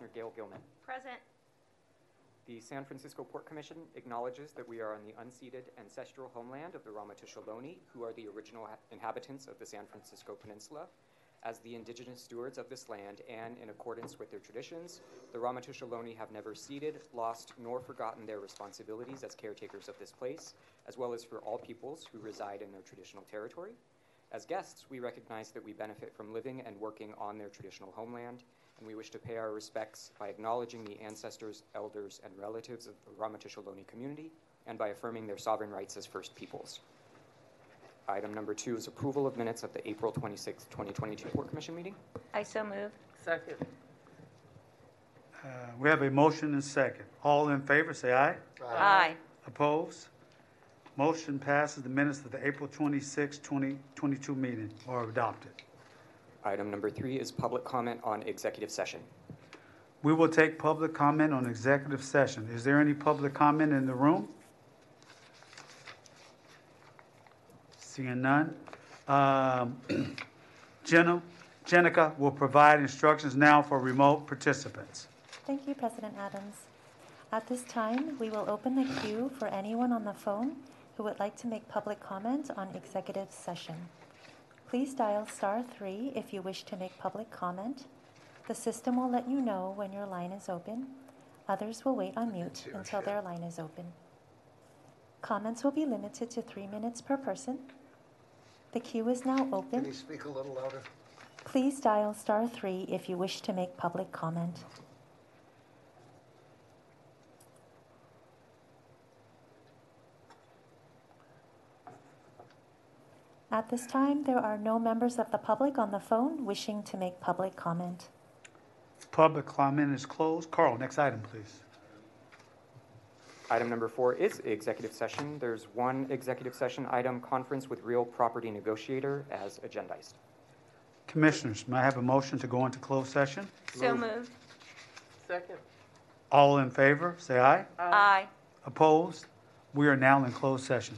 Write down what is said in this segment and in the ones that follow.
Commissioner Gail Gilman. Present. The San Francisco Port Commission acknowledges that we are on the unceded ancestral homeland of the Ramaytush Ohlone, who are the original inhabitants of the San Francisco Peninsula. As the indigenous stewards of this land and in accordance with their traditions, the Ramaytush Ohlone have never ceded, lost, nor forgotten their responsibilities as caretakers of this place, as well as for all peoples who reside in their traditional territory. As guests, we recognize that we benefit from living and working on their traditional homeland, and we wish to pay our respects by acknowledging the ancestors, elders, and relatives of the Ramaytush Ohlone community, and by affirming their sovereign rights as First Peoples. Item number two is approval of minutes of the April 26, 2022 Port Commission meeting. I so move. Second. Uh, We have a motion and second. All in favor, say aye. Aye. Opposed? Motion passes. The minutes of the April 26, 2022 meeting are adopted. Item number three is public comment on executive session. We will take public comment on executive session. Is there any public comment in the room? Seeing none. Um, Jenna, Jenica will provide instructions now for remote participants. Thank you, President Adams. At this time, we will open the queue for anyone on the phone who would like to make public comment on executive session. Please dial star three if you wish to make public comment. The system will let you know when your line is open. Others will wait on mute until their line is open. Comments will be limited to three minutes per person. The queue is now Can you speak a little louder? Please dial star three if you wish to make public comment. At this time, there are no members of the public on the phone wishing to make public comment. Public comment is closed. Carl, next item, please. Item number four is executive session. There's one executive session item, conference with real property negotiator as agendized. Commissioners, may I have a motion to go into closed session? So moved. Second. All in favor, say aye. Aye. Opposed? We are now in closed session.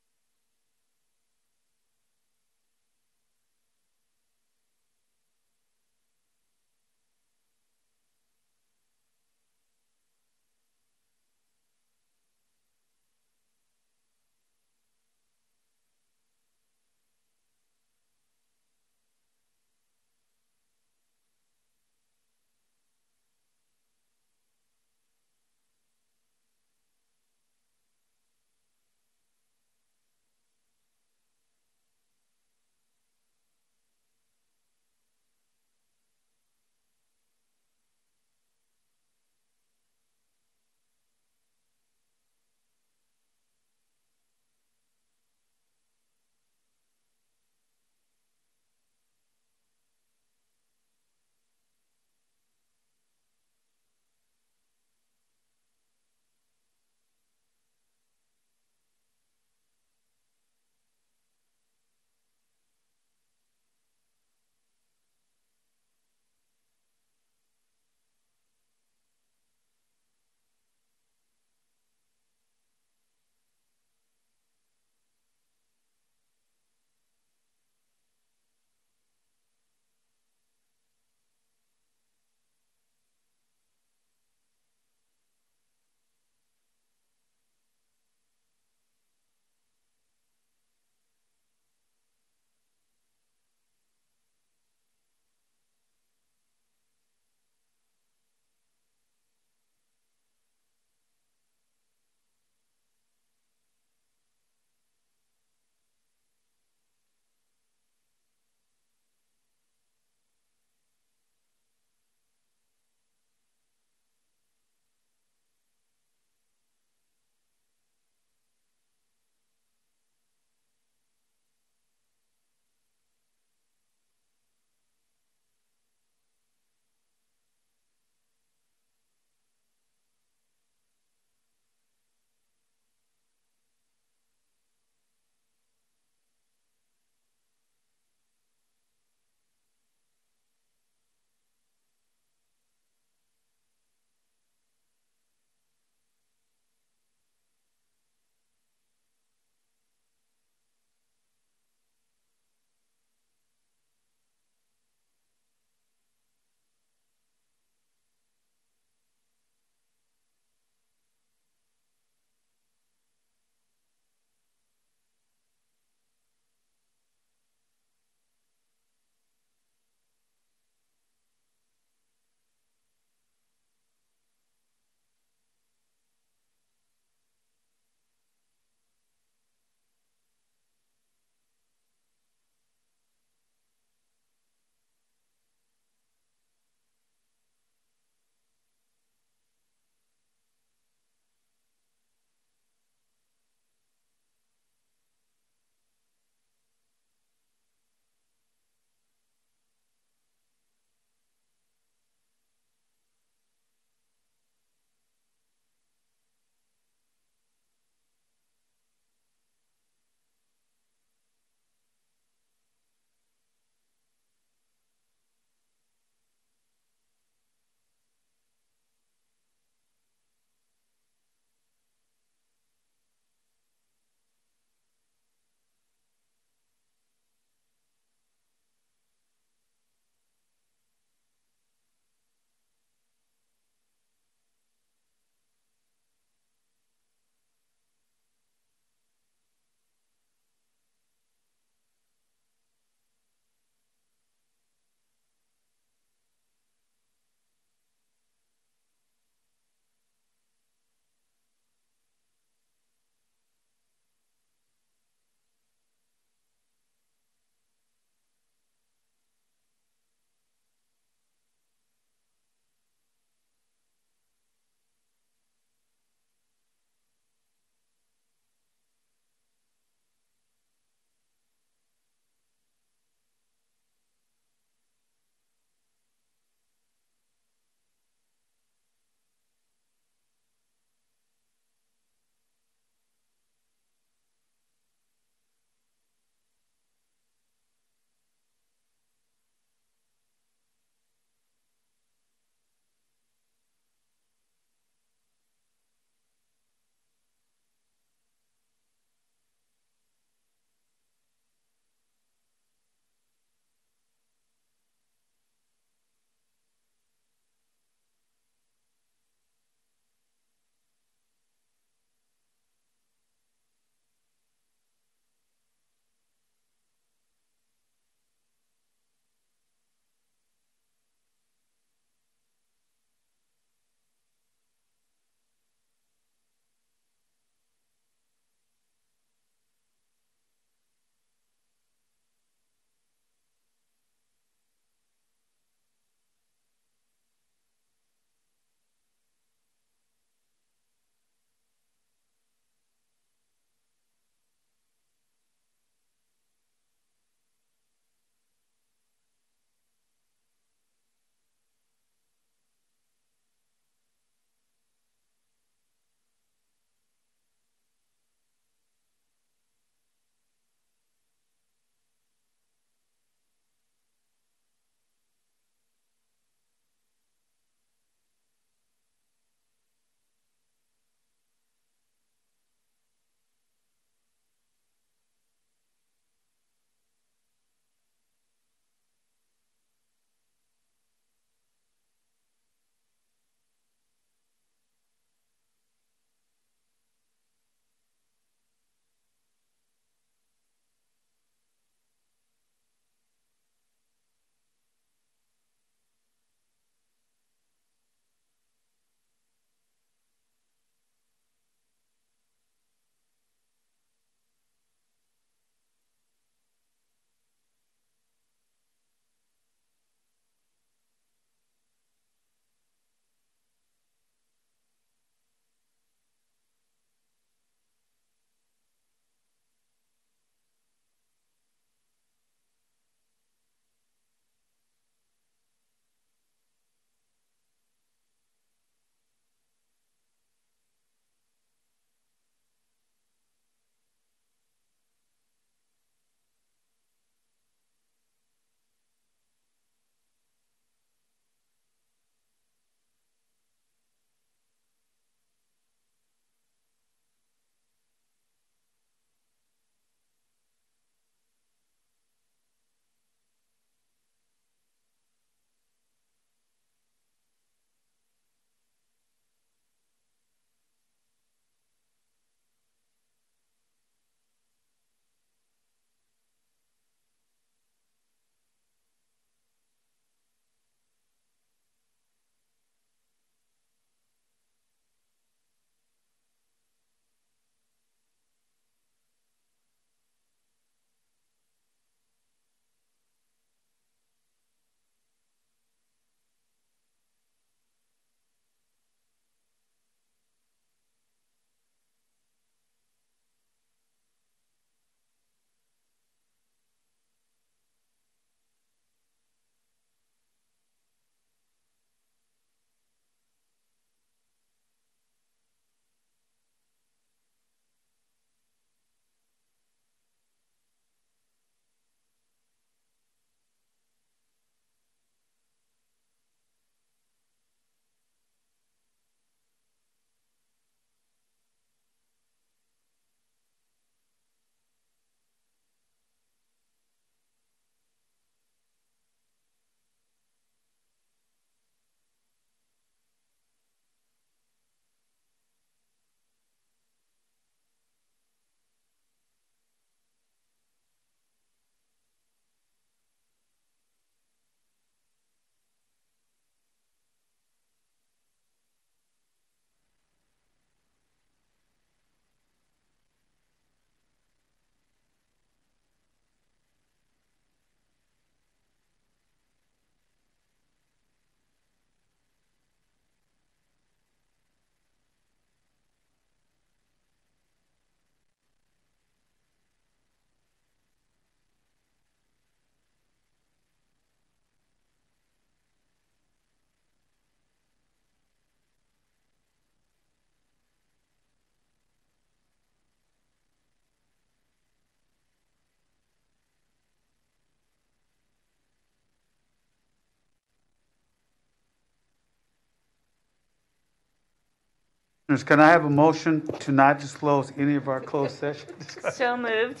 Can I have a motion to not disclose any of our closed sessions? So moved.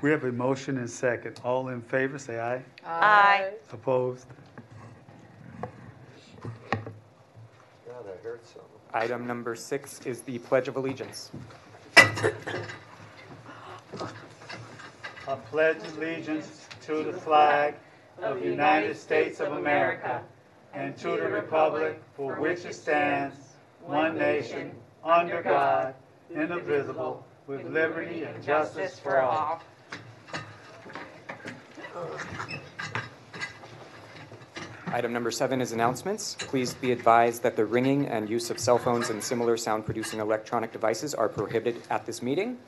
We have a motion and second. All in favor, say aye. Aye. Opposed? God, I heard something. Item number six is the Pledge of Allegiance. I pledge allegiance to the flag of the United States of America and to the republic for which it stands, one nation, under God, indivisible, with liberty and justice for all. Item number seven is announcements. Please be advised that the ringing and use of cell phones and similar sound-producing electronic devices are prohibited at this meeting.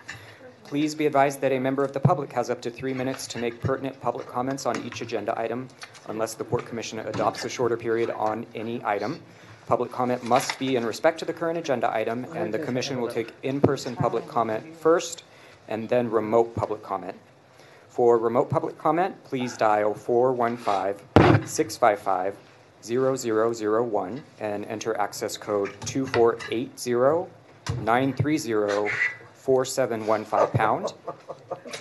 Please be advised that a member of the public has up to three minutes to make pertinent public comments on each agenda item unless the Port Commission adopts a shorter period on any item. Public comment must be in respect to the current agenda item, and the Commission will take in-person public comment first and then remote public comment. For remote public comment, please dial 415-655-0001 and enter access code 2480-930-4715 pound.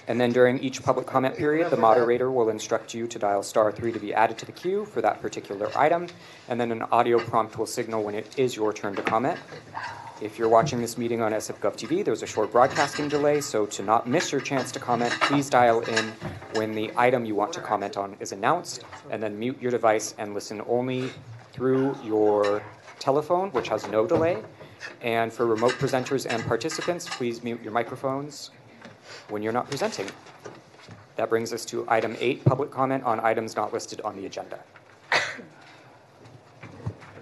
And then during each public comment period, the moderator will instruct you to dial star three to be added to the queue for that particular item, and then an audio prompt will signal when it is your turn to comment. If you're watching this meeting on SF TV, there's a short broadcasting delay, so to not miss your chance to comment, please dial in when the item you want to comment on is announced, and then mute your device and listen only through your telephone, which has no delay. And for remote presenters and participants, please mute your microphones when you're not presenting. That brings us to item eight, public comment on items not listed on the agenda. Is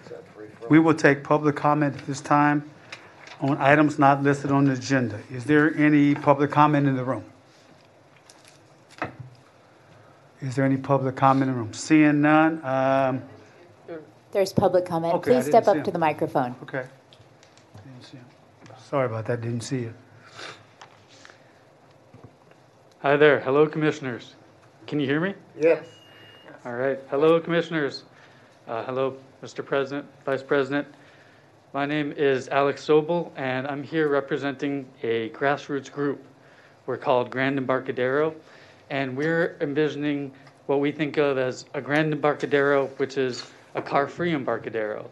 that free from? We will take public comment at this time on items not listed on the agenda. Is there any public comment in the room? Is there any public comment in the room? Seeing none, um, There's public comment. Okay, I Please didn't step see up him. to the microphone. okay. Didn't see him. Sorry about that, didn't see you. Hi there. Hello, commissioners. Can you hear me? Yes. All right. Hello, commissioners. Uh, hello, Mr. President, Vice President. My name is Alex Sobel, and I'm here representing a grassroots group. We're called Grand Embarcadero, and we're envisioning what we think of as a Grand Embarcadero, which is a car-free Embarcadero,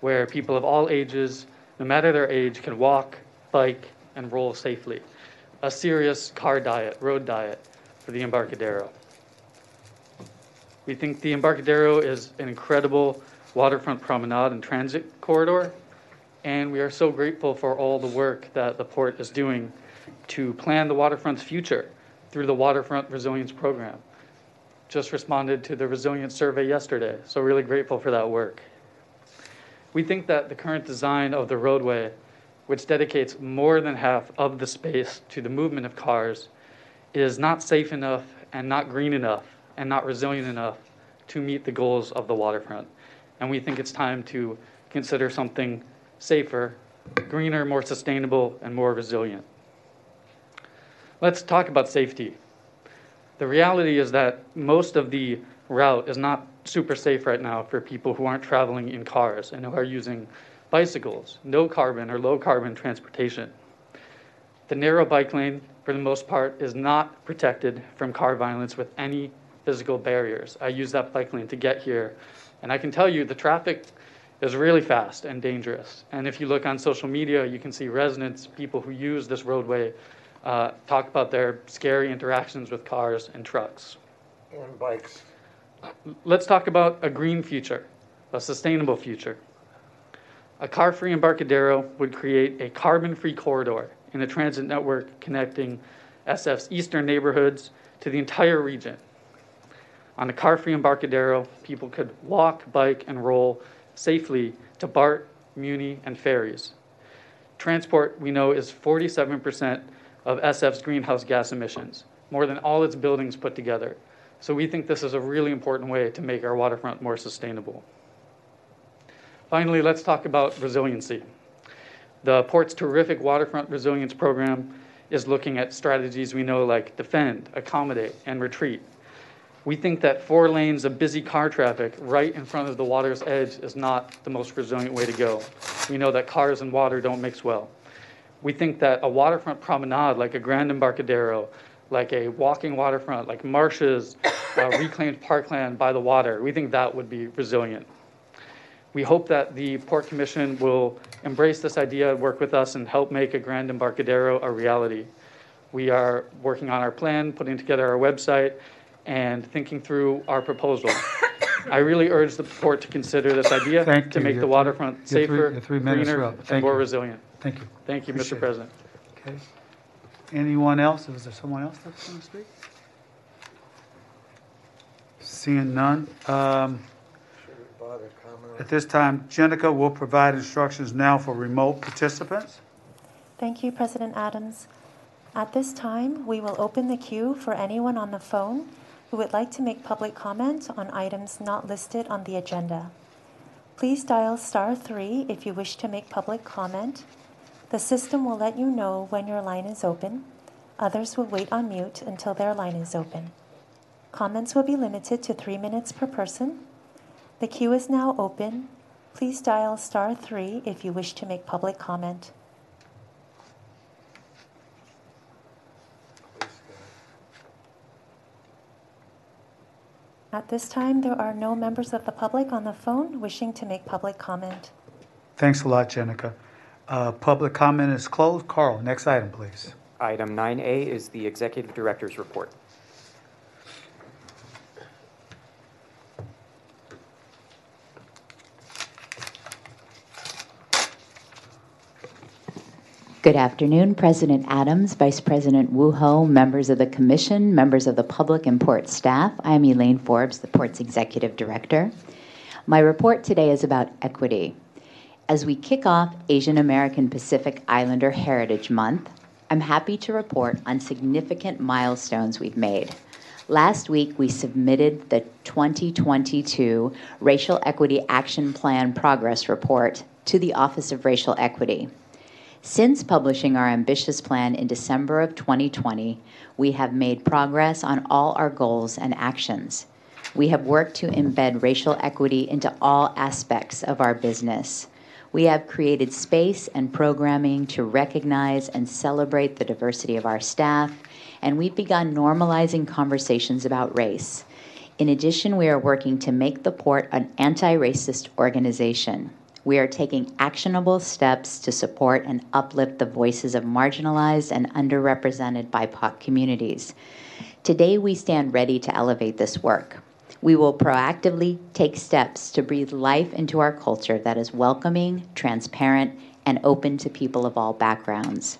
where people of all ages, no matter their age, can walk, bike, and roll safely. A serious car diet, road diet for the Embarcadero. We think the Embarcadero is an incredible waterfront promenade and transit corridor, and we are so grateful for all the work that the port is doing to plan the waterfront's future through the Waterfront Resilience Program. Just responded to the resilience survey yesterday, so really grateful for that work. We think that the current design of the roadway, which dedicates more than half of the space to the movement of cars, is not safe enough and not green enough and not resilient enough to meet the goals of the waterfront. And we think it's time to consider something safer, greener, more sustainable, and more resilient. Let's talk about safety. The reality is that most of the route is not super safe right now for people who aren't traveling in cars and who are using bicycles, no carbon or low carbon transportation. The narrow bike lane, for the most part, is not protected from car violence with any physical barriers. I use that bike lane to get here, and I can tell you the traffic is really fast and dangerous. And if you look on social media, you can see residents, people who use this roadway, uh, talk about their scary interactions with cars and trucks. And bikes. Let's talk about a green future, a sustainable future. A car free Embarcadero would create a carbon free corridor in the transit network connecting SF's eastern neighborhoods to the entire region. On a car free Embarcadero, people could walk, bike, and roll safely to BART, Muni, and ferries. Transport, we know, is 47% of SF's greenhouse gas emissions, more than all its buildings put together. So we think this is a really important way to make our waterfront more sustainable. Finally, let's talk about resiliency. The port's terrific waterfront resilience program is looking at strategies we know like defend, accommodate, and retreat. We think that four lanes of busy car traffic right in front of the water's edge is not the most resilient way to go. We know that cars and water don't mix well. We think that a waterfront promenade like a Grand Embarcadero, like a walking waterfront, like marshes, uh, reclaimed parkland by the water, we think that would be resilient. We hope that the Port Commission will embrace this idea, work with us, and help make a Grand Embarcadero a reality. We are working on our plan, putting together our website, and thinking through our proposal. I really urge the port to consider this idea Thank to you. make Your the three- waterfront your three- safer, your three minutes are greener, up. and Thank more you. resilient. Thank you. Thank you, Appreciate Mr. it. President. Okay. Anyone else? Is there someone else that's going to speak? Seeing none. um, Should we bother commenting? At this time, Jenica will provide instructions now for remote participants. Thank you, President Adams. At this time, we will open the queue for anyone on the phone who would like to make public comment on items not listed on the agenda. Please dial star three if you wish to make public comment. The system will let you know when your line is open. Others will wait on mute until their line is open. Comments will be limited to three minutes per person. The queue is now open. Please dial star three if you wish to make public comment. At this time, there are no members of the public on the phone wishing to make public comment. Thanks a lot, Jenica. Uh, Public comment is closed. Carl, next item, please. Item 9A is the Executive Director's Report. Good afternoon, President Adams, Vice President Woo Ho, members of the Commission, members of the public and port staff. I am Elaine Forbes, the port's Executive Director. My report today is about equity. As we kick off Asian American Pacific Islander Heritage Month, I'm happy to report on significant milestones we've made. Last week, we submitted the 2022 Racial Equity Action Plan Progress Report to the Office of Racial Equity. Since publishing our ambitious plan in December of 2020, we have made progress on all our goals and actions. We have worked to embed racial equity into all aspects of our business. We have created space and programming to recognize and celebrate the diversity of our staff, and we've begun normalizing conversations about race. In addition, we are working to make the port an anti racist organization. We are taking actionable steps to support and uplift the voices of marginalized and underrepresented BIPOC communities. Today, we stand ready to elevate this work. We will proactively take steps to breathe life into our culture that is welcoming, transparent, and open to people of all backgrounds.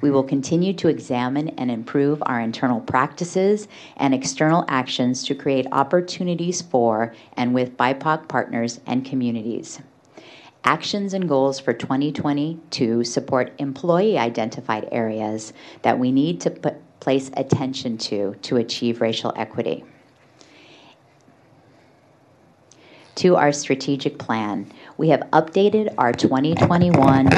We will continue to examine and improve our internal practices and external actions to create opportunities for and with BIPOC partners and communities. Actions and goals for 2022 support employee identified areas that we need to put, place attention to to achieve racial equity. To our strategic plan, we have updated our 2021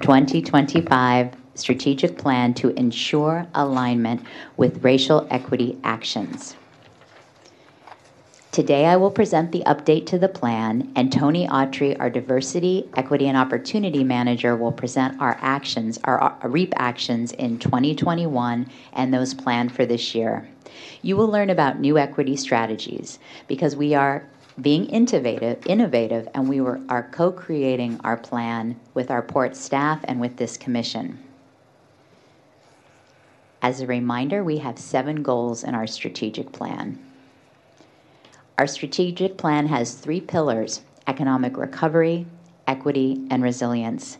2025 strategic plan to ensure alignment with racial equity actions. Today, I will present the update to the plan, and Tony Autry, our Diversity, Equity, and Opportunity Manager, will present our actions, our REAP actions in 2021 and those planned for this year. You will learn about new equity strategies because we are being innovative, innovative, and we were, are co-creating our plan with our port staff and with this commission. As a reminder, we have seven goals in our strategic plan. Our strategic plan has three pillars economic recovery, equity, and resilience.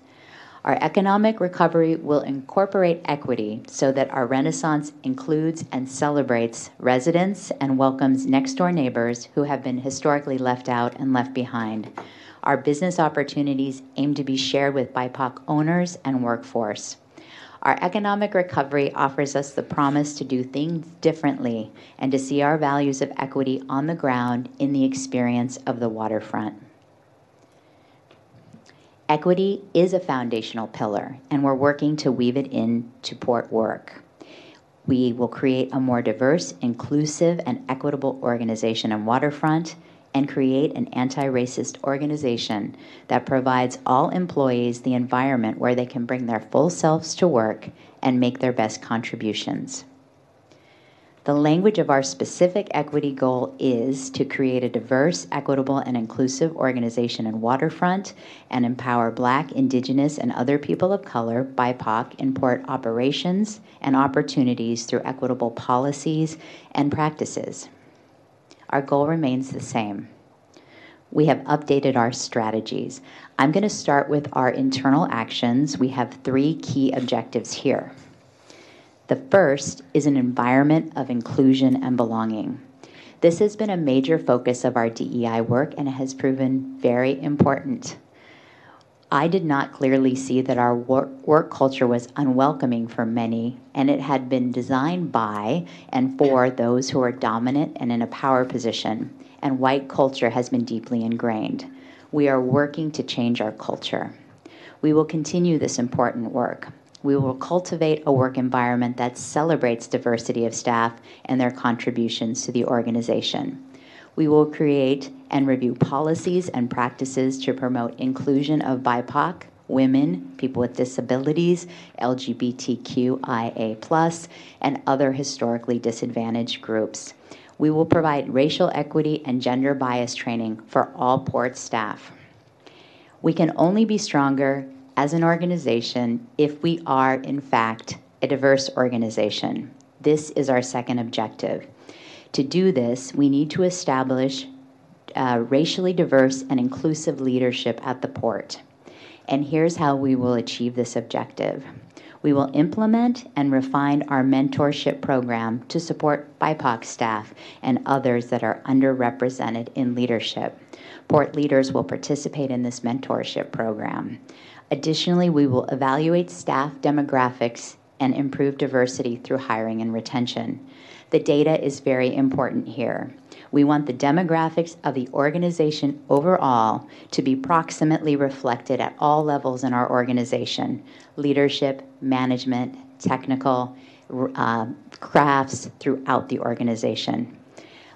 Our economic recovery will incorporate equity so that our Renaissance includes and celebrates residents and welcomes next door neighbors who have been historically left out and left behind. Our business opportunities aim to be shared with BIPOC owners and workforce. Our economic recovery offers us the promise to do things differently and to see our values of equity on the ground in the experience of the waterfront. Equity is a foundational pillar, and we're working to weave it into port work. We will create a more diverse, inclusive, and equitable organization and waterfront and create an anti racist organization that provides all employees the environment where they can bring their full selves to work and make their best contributions. The language of our specific equity goal is to create a diverse, equitable, and inclusive organization in waterfront and empower Black, Indigenous, and other people of color, BIPOC, in port operations and opportunities through equitable policies and practices. Our goal remains the same. We have updated our strategies. I'm going to start with our internal actions. We have three key objectives here. The first is an environment of inclusion and belonging. This has been a major focus of our DEI work and it has proven very important. I did not clearly see that our work, work, culture was unwelcoming for many, and it had been designed by and for those who are dominant and in a power position, and white culture has been deeply ingrained. We are working to change our culture. We will continue this important work. We will cultivate a work environment that celebrates diversity of staff and their contributions to the organization. We will create and review policies and practices to promote inclusion of BIPOC, women, people with disabilities, LGBTQIA, and other historically disadvantaged groups. We will provide racial equity and gender bias training for all port staff. We can only be stronger as an organization if we are, in fact, a diverse organization. This is our second objective. To do this, we need to establish uh, racially diverse and inclusive leadership at the port. And here's how we will achieve this objective. We will implement and refine our mentorship program to support BIPOC staff and others that are underrepresented in leadership. Port leaders will participate in this mentorship program. Additionally, we will evaluate staff demographics and improve diversity through hiring and retention. The data is very important here. We want the demographics of the organization overall to be proximately reflected at all levels in our organization leadership, management, technical, uh, crafts throughout the organization.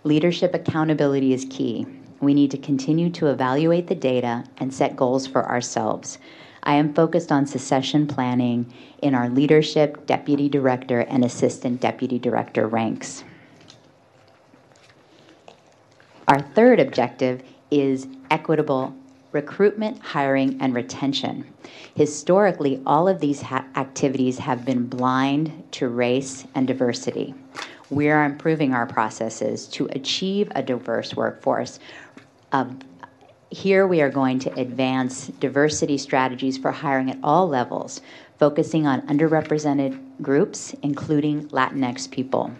Leadership accountability is key. We need to continue to evaluate the data and set goals for ourselves. I am focused on succession planning in our leadership, deputy director, and assistant deputy director ranks. Our third objective is equitable recruitment, hiring, and retention. Historically, all of these activities have been blind to race and diversity. We are improving our processes to achieve a diverse workforce. Here we are going to advance diversity strategies for hiring at all levels, focusing on underrepresented groups, including Latinx people.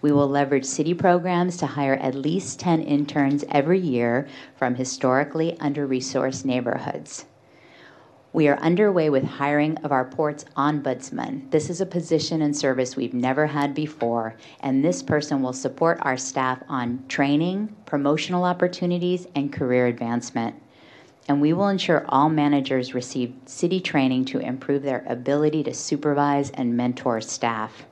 We will leverage city programs to hire at least 10 interns every year from historically under resourced neighborhoods. We are underway with hiring of our port's ombudsman. This is a position and service we've never had before, and this person will support our staff on training, promotional opportunities, and career advancement. And we will ensure all managers receive city training to improve their ability to supervise and mentor staff.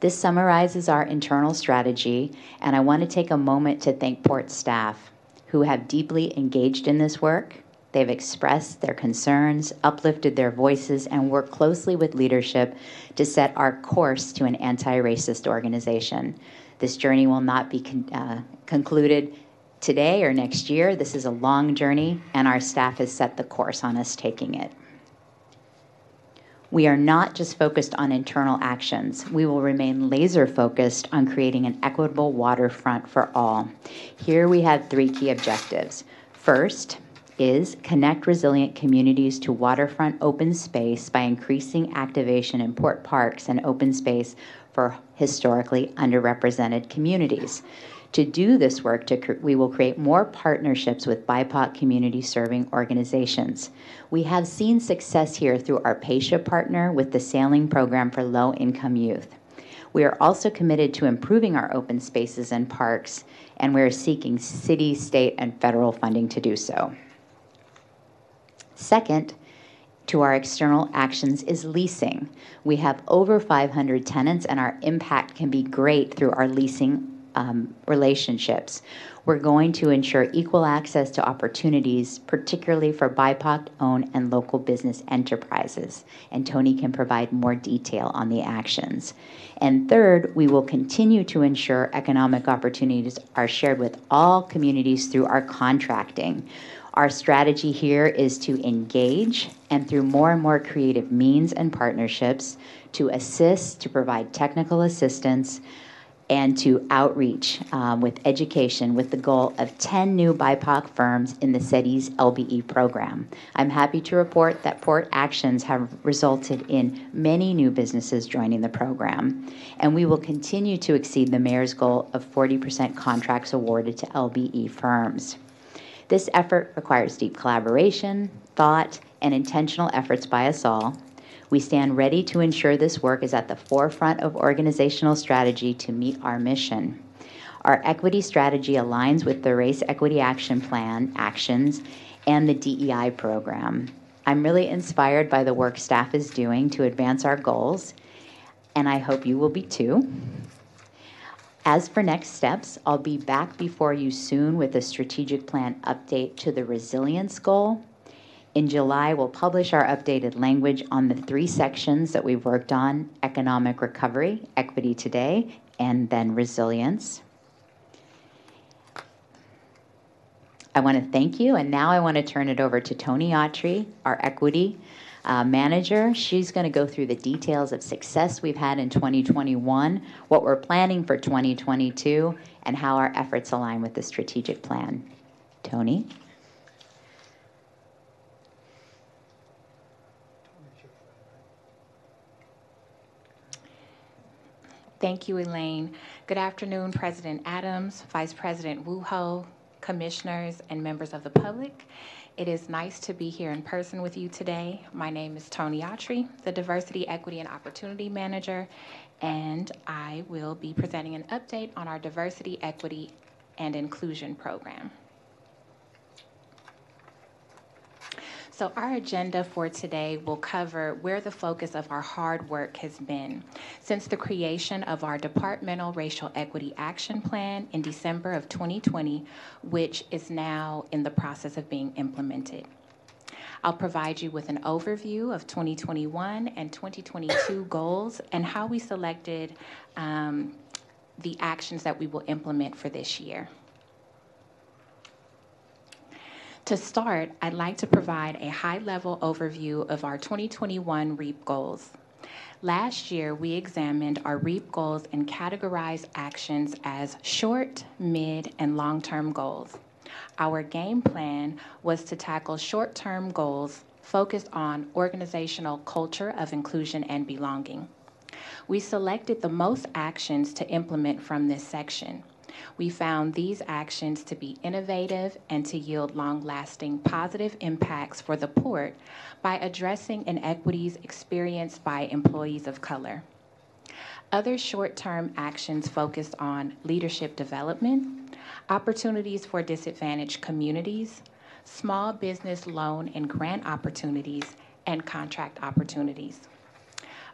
This summarizes our internal strategy, and I want to take a moment to thank Port staff who have deeply engaged in this work. They've expressed their concerns, uplifted their voices, and worked closely with leadership to set our course to an anti racist organization. This journey will not be con- uh, concluded today or next year. This is a long journey, and our staff has set the course on us taking it. We are not just focused on internal actions. We will remain laser focused on creating an equitable waterfront for all. Here we have three key objectives. First, is connect resilient communities to waterfront open space by increasing activation in port parks and open space for historically underrepresented communities. To do this work, to we will create more partnerships with BIPOC community serving organizations. We have seen success here through our PASHA partner with the sailing program for low income youth. We are also committed to improving our open spaces and parks, and we are seeking city, state, and federal funding to do so. Second, to our external actions is leasing. We have over 500 tenants, and our impact can be great through our leasing um, relationships. We're going to ensure equal access to opportunities, particularly for BIPOC owned and local business enterprises. And Tony can provide more detail on the actions. And third, we will continue to ensure economic opportunities are shared with all communities through our contracting. Our strategy here is to engage and through more and more creative means and partnerships to assist, to provide technical assistance, and to outreach um, with education with the goal of 10 new BIPOC firms in the city's LBE program. I'm happy to report that Port actions have resulted in many new businesses joining the program, and we will continue to exceed the mayor's goal of 40% contracts awarded to LBE firms. This effort requires deep collaboration, thought, and intentional efforts by us all, we stand ready to ensure this work is at the forefront of organizational strategy to meet our mission. Our equity strategy aligns with the Race Equity Action Plan actions and the DEI program. I'm really inspired by the work staff is doing to advance our goals, and I hope you will be too. As for next steps, I'll be back before you soon with a strategic plan update to the resilience goal in July, we'll publish our updated language on the three sections that we've worked on economic recovery, equity today, and then resilience. I want to thank you, and now I want to turn it over to Toni Autry, our equity uh, manager. She's going to go through the details of success we've had in 2021, what we're planning for 2022, and how our efforts align with the strategic plan. Toni? Thank you, Elaine. Good afternoon, President Adams, Vice President Woo Ho, commissioners, and members of the public. It is nice to be here in person with you today. My name is Toni Autry, the Diversity, Equity, and Opportunity Manager, and I will be presenting an update on our Diversity, Equity, and Inclusion Program. So, our agenda for today will cover where the focus of our hard work has been since the creation of our Departmental Racial Equity Action Plan in December of 2020, which is now in the process of being implemented. I'll provide you with an overview of 2021 and 2022 goals and how we selected um, the actions that we will implement for this year. To start, I'd like to provide a high-level overview of our 2021 REAP goals. Last year, we examined our REAP goals and categorized actions as short, mid, and long-term goals. Our game plan was to tackle short-term goals focused on organizational culture of inclusion and belonging. We selected the most actions to implement from this section. We found these actions to be innovative and to yield long lasting positive impacts for the port by addressing inequities experienced by employees of color. Other short term actions focused on leadership development, opportunities for disadvantaged communities, small business loan and grant opportunities, and contract opportunities.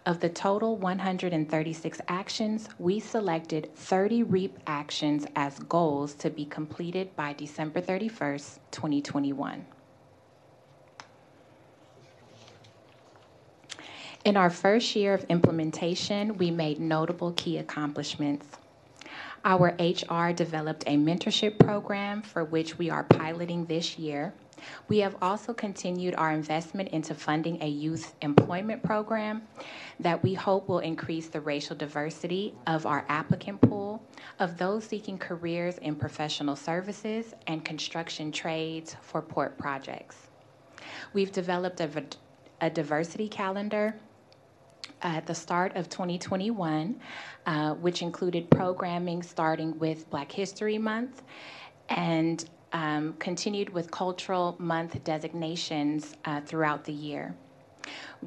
Of the total 136 actions, we selected 30 REAP actions as goals to be completed by December 31st, 2021. In our first year of implementation, we made notable key accomplishments. Our HR developed a mentorship program for which we are piloting this year. We have also continued our investment into funding a youth employment program that we hope will increase the racial diversity of our applicant pool of those seeking careers in professional services and construction trades for port projects. We've developed a, a diversity calendar at the start of 2021, uh, which included programming starting with Black History Month and um, continued with Cultural Month designations uh, throughout the year.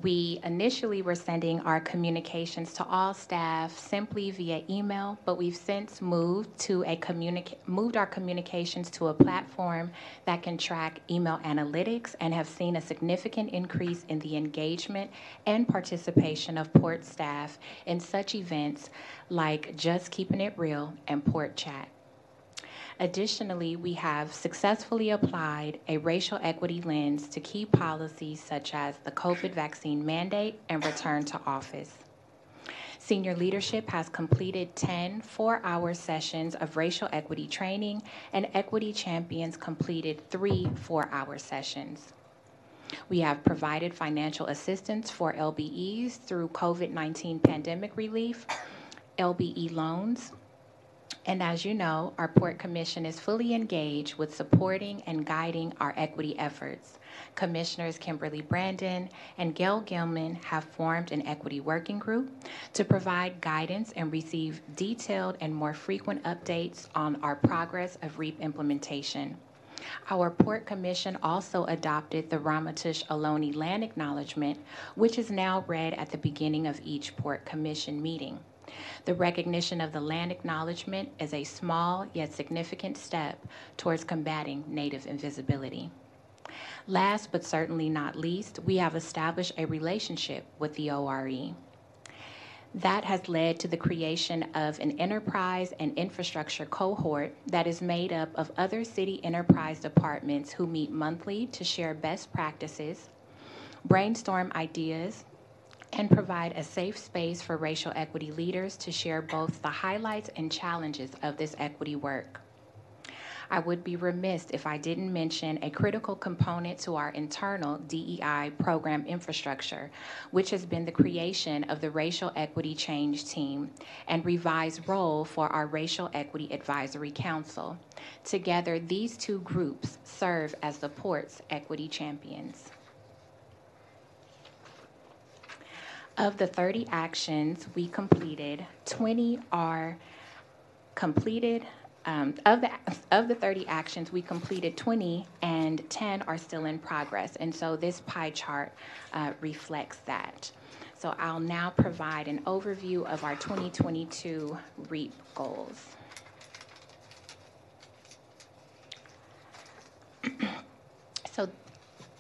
We initially were sending our communications to all staff simply via email, but we've since moved to a communica- moved our communications to a platform that can track email analytics and have seen a significant increase in the engagement and participation of port staff in such events like Just Keeping It Real and Port Chat. Additionally, we have successfully applied a racial equity lens to key policies such as the COVID vaccine mandate and return to office. Senior leadership has completed 10 four hour sessions of racial equity training, and equity champions completed three four hour sessions. We have provided financial assistance for LBEs through COVID 19 pandemic relief, LBE loans, and as you know, our Port Commission is fully engaged with supporting and guiding our equity efforts. Commissioners Kimberly Brandon and Gail Gilman have formed an equity working group to provide guidance and receive detailed and more frequent updates on our progress of REAP implementation. Our Port Commission also adopted the Ramaytush Ohlone Land Acknowledgement, which is now read at the beginning of each Port Commission meeting. The recognition of the land acknowledgement is a small yet significant step towards combating Native invisibility. Last but certainly not least, we have established a relationship with the ORE. That has led to the creation of an enterprise and infrastructure cohort that is made up of other city enterprise departments who meet monthly to share best practices, brainstorm ideas, and provide a safe space for racial equity leaders to share both the highlights and challenges of this equity work. I would be remiss if I didn't mention a critical component to our internal DEI program infrastructure, which has been the creation of the Racial Equity Change Team and revised role for our Racial Equity Advisory Council. Together, these two groups serve as the Port's equity champions. Of the 30 actions we completed, 20 are completed. Um, of the of the 30 actions, we completed 20, and 10 are still in progress. And so this pie chart uh, reflects that. So I'll now provide an overview of our 2022 REAP goals. so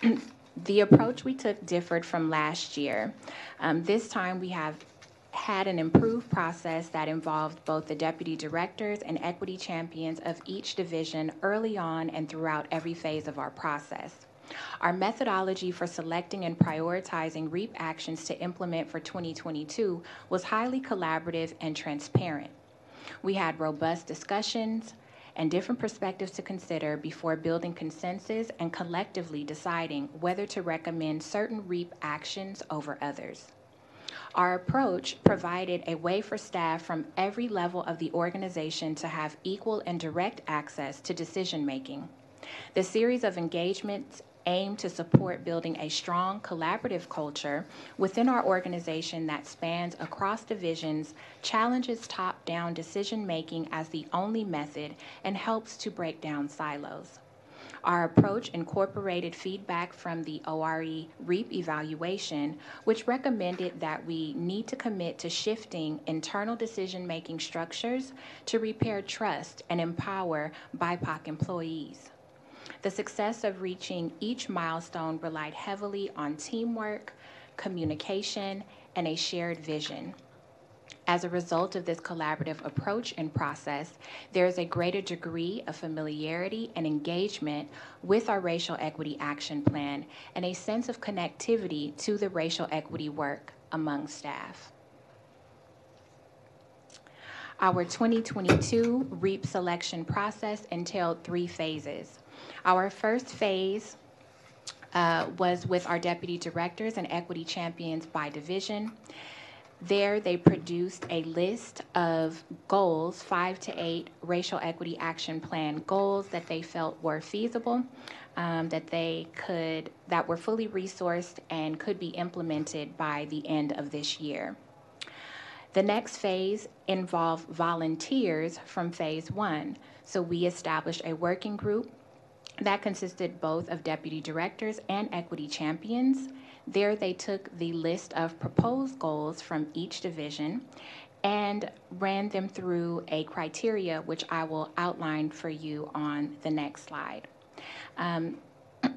the approach we took differed from last year. Um, this time we have had an improved process that involved both the deputy directors and equity champions of each division early on and throughout every phase of our process. Our methodology for selecting and prioritizing REAP actions to implement for 2022 was highly collaborative and transparent. We had robust discussions, and different perspectives to consider before building consensus and collectively deciding whether to recommend certain REAP actions over others. Our approach provided a way for staff from every level of the organization to have equal and direct access to decision making. The series of engagements aim to support building a strong collaborative culture within our organization that spans across divisions, challenges top down decision making as the only method, and helps to break down silos. Our approach incorporated feedback from the ORE REAP evaluation, which recommended that we need to commit to shifting internal decision making structures to repair trust and empower BIPOC employees. The success of reaching each milestone relied heavily on teamwork, communication, and a shared vision. As a result of this collaborative approach and process, there is a greater degree of familiarity and engagement with our Racial Equity Action Plan and a sense of connectivity to the racial equity work among staff. Our 2022 REAP selection process entailed three phases. Our first phase uh, was with our deputy directors and equity champions by division. There, they produced a list of goals, five to eight racial equity action plan goals that they felt were feasible, um, that they could, that were fully resourced and could be implemented by the end of this year. The next phase involved volunteers from phase one. So we established a working group that consisted both of deputy directors and equity champions. There, they took the list of proposed goals from each division and ran them through a criteria, which I will outline for you on the next slide. Um,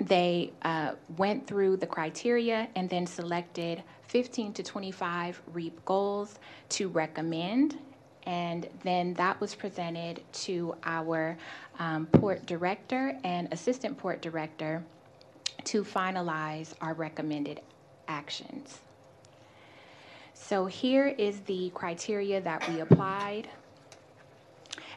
they uh, went through the criteria and then selected 15 to 25 REAP goals to recommend. And then that was presented to our um, port director and assistant port director to finalize our recommended actions. So here is the criteria that we applied.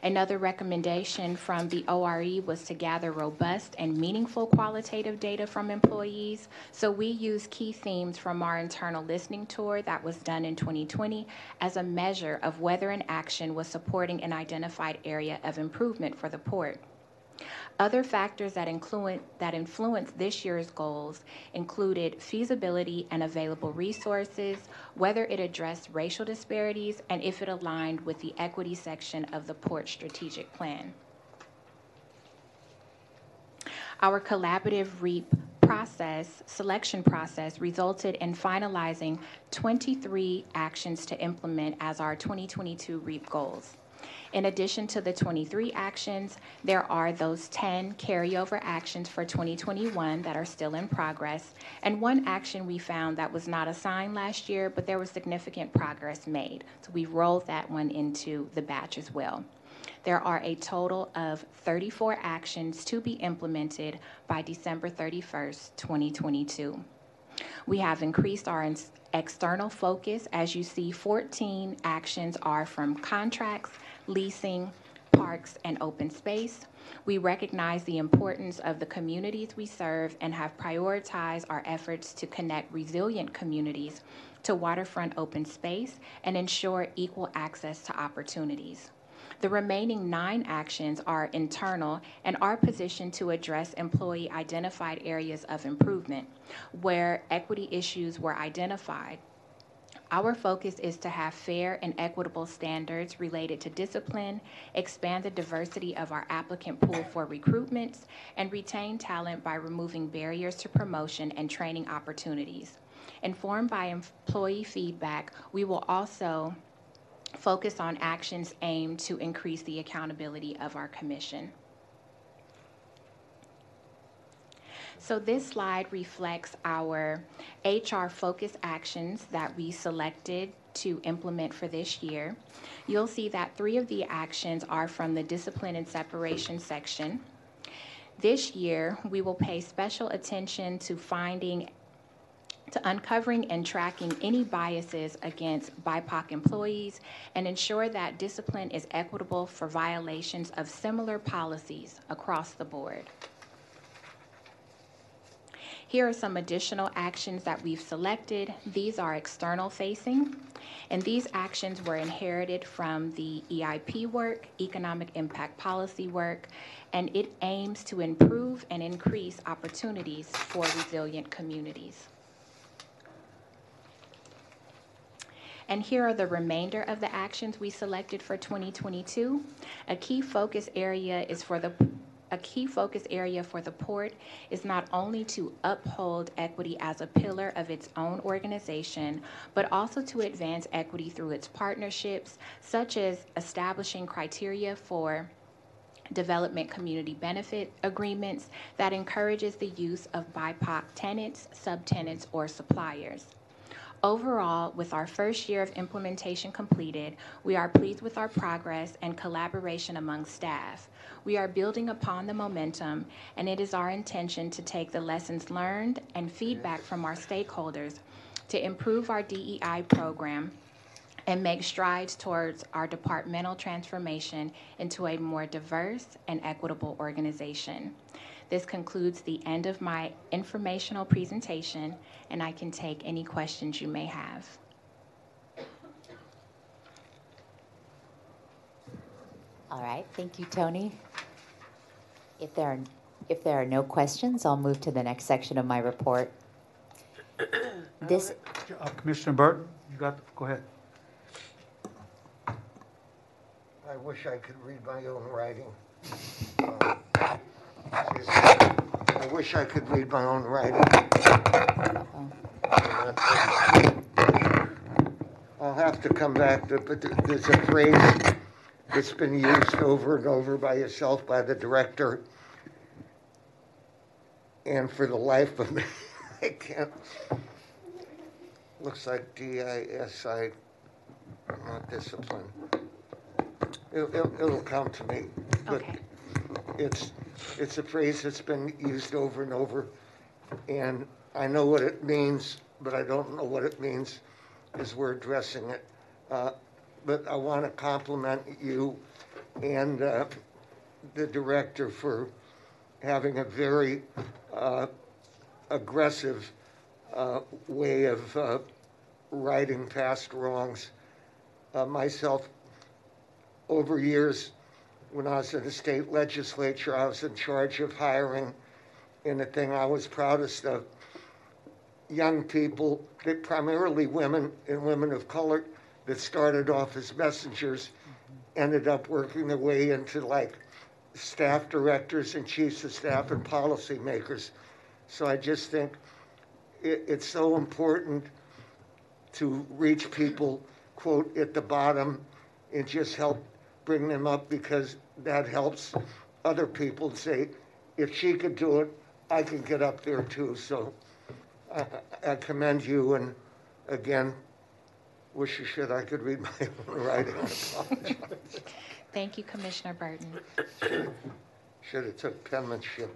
Another recommendation from the ORE was to gather robust and meaningful qualitative data from employees. So we used key themes from our internal listening tour that was done in 2020 as a measure of whether an action was supporting an identified area of improvement for the port. Other factors that influence, that this year's goals included feasibility and available resources, whether it addressed racial disparities, and if it aligned with the equity section of the port strategic plan. Our collaborative REAP process, selection process, resulted in finalizing 23 actions to implement as our 2022 REAP goals. In addition to the 23 actions, there are those 10 carryover actions for 2021 that are still in progress, and one action we found that was not assigned last year, but there was significant progress made. So we rolled that one into the batch as well. There are a total of 34 actions to be implemented by December 31st, 2022. We have increased our external focus. As you see, 14 actions are from contracts, leasing, parks, and open space. We recognize the importance of the communities we serve and have prioritized our efforts to connect resilient communities to waterfront open space and ensure equal access to opportunities. The remaining nine actions are internal and are positioned to address employee identified areas of improvement where equity issues were identified. Our focus is to have fair and equitable standards related to discipline, expand the diversity of our applicant pool for recruitments, and retain talent by removing barriers to promotion and training opportunities. Informed by employee feedback, we will also focus on actions aimed to increase the accountability of our commission. So this slide reflects our HR focus actions that we selected to implement for this year. You'll see that three of the actions are from the discipline and separation section. This year, we will pay special attention to finding to uncovering and tracking any biases against BIPOC employees and ensure that discipline is equitable for violations of similar policies across the board. Here are some additional actions that we've selected. These are external facing, and these actions were inherited from the EIP work, economic impact policy work, and it aims to improve and increase opportunities for resilient communities. And here are the remainder of the actions we selected for 2022. A key focus area is for the a key focus area for the port is not only to uphold equity as a pillar of its own organization, but also to advance equity through its partnerships, such as establishing criteria for development community benefit agreements that encourages the use of BIPOC tenants, subtenants, or suppliers. Overall, with our first year of implementation completed, we are pleased with our progress and collaboration among staff. We are building upon the momentum, and it is our intention to take the lessons learned and feedback from our stakeholders to improve our DEI program and make strides towards our departmental transformation into a more diverse and equitable organization. This concludes the end of my informational presentation, and I can take any questions you may have. All right, thank you, Toni. If there are, if there are no questions, I'll move to the next section of my report. This, Uh, Commissioner Burton, you got, go ahead. I wish I could read my own writing. Um, I wish I could read my own writing. I'll have to come back to, but there's a phrase that's been used over and over by yourself, by the director. And for the life of me, I can't. Looks like D-I-S-I, not discipline. It'll, it'll- it'll come to me. but Okay. It's, it's a phrase that's been used over and over, and I know what it means, but I don't know what it means as we're addressing it. Uh, But I want to compliment you and uh, the director for having a very uh, aggressive uh, way of uh, righting past wrongs. Uh, Myself, over years, when I was in the state legislature, I was in charge of hiring, and the thing I was proudest of, young people, primarily women and women of color, that started off as messengers, ended up working their way into like staff directors and chiefs of staff and policymakers. So I just think it, it's so important to reach people, quote, at the bottom and just help bring them up because that helps other people say, if she could do it, I can get up there too. So I, I commend you and again, wish you should, I could read my own writing. Thank you, Commissioner Burton. Should have took penmanship.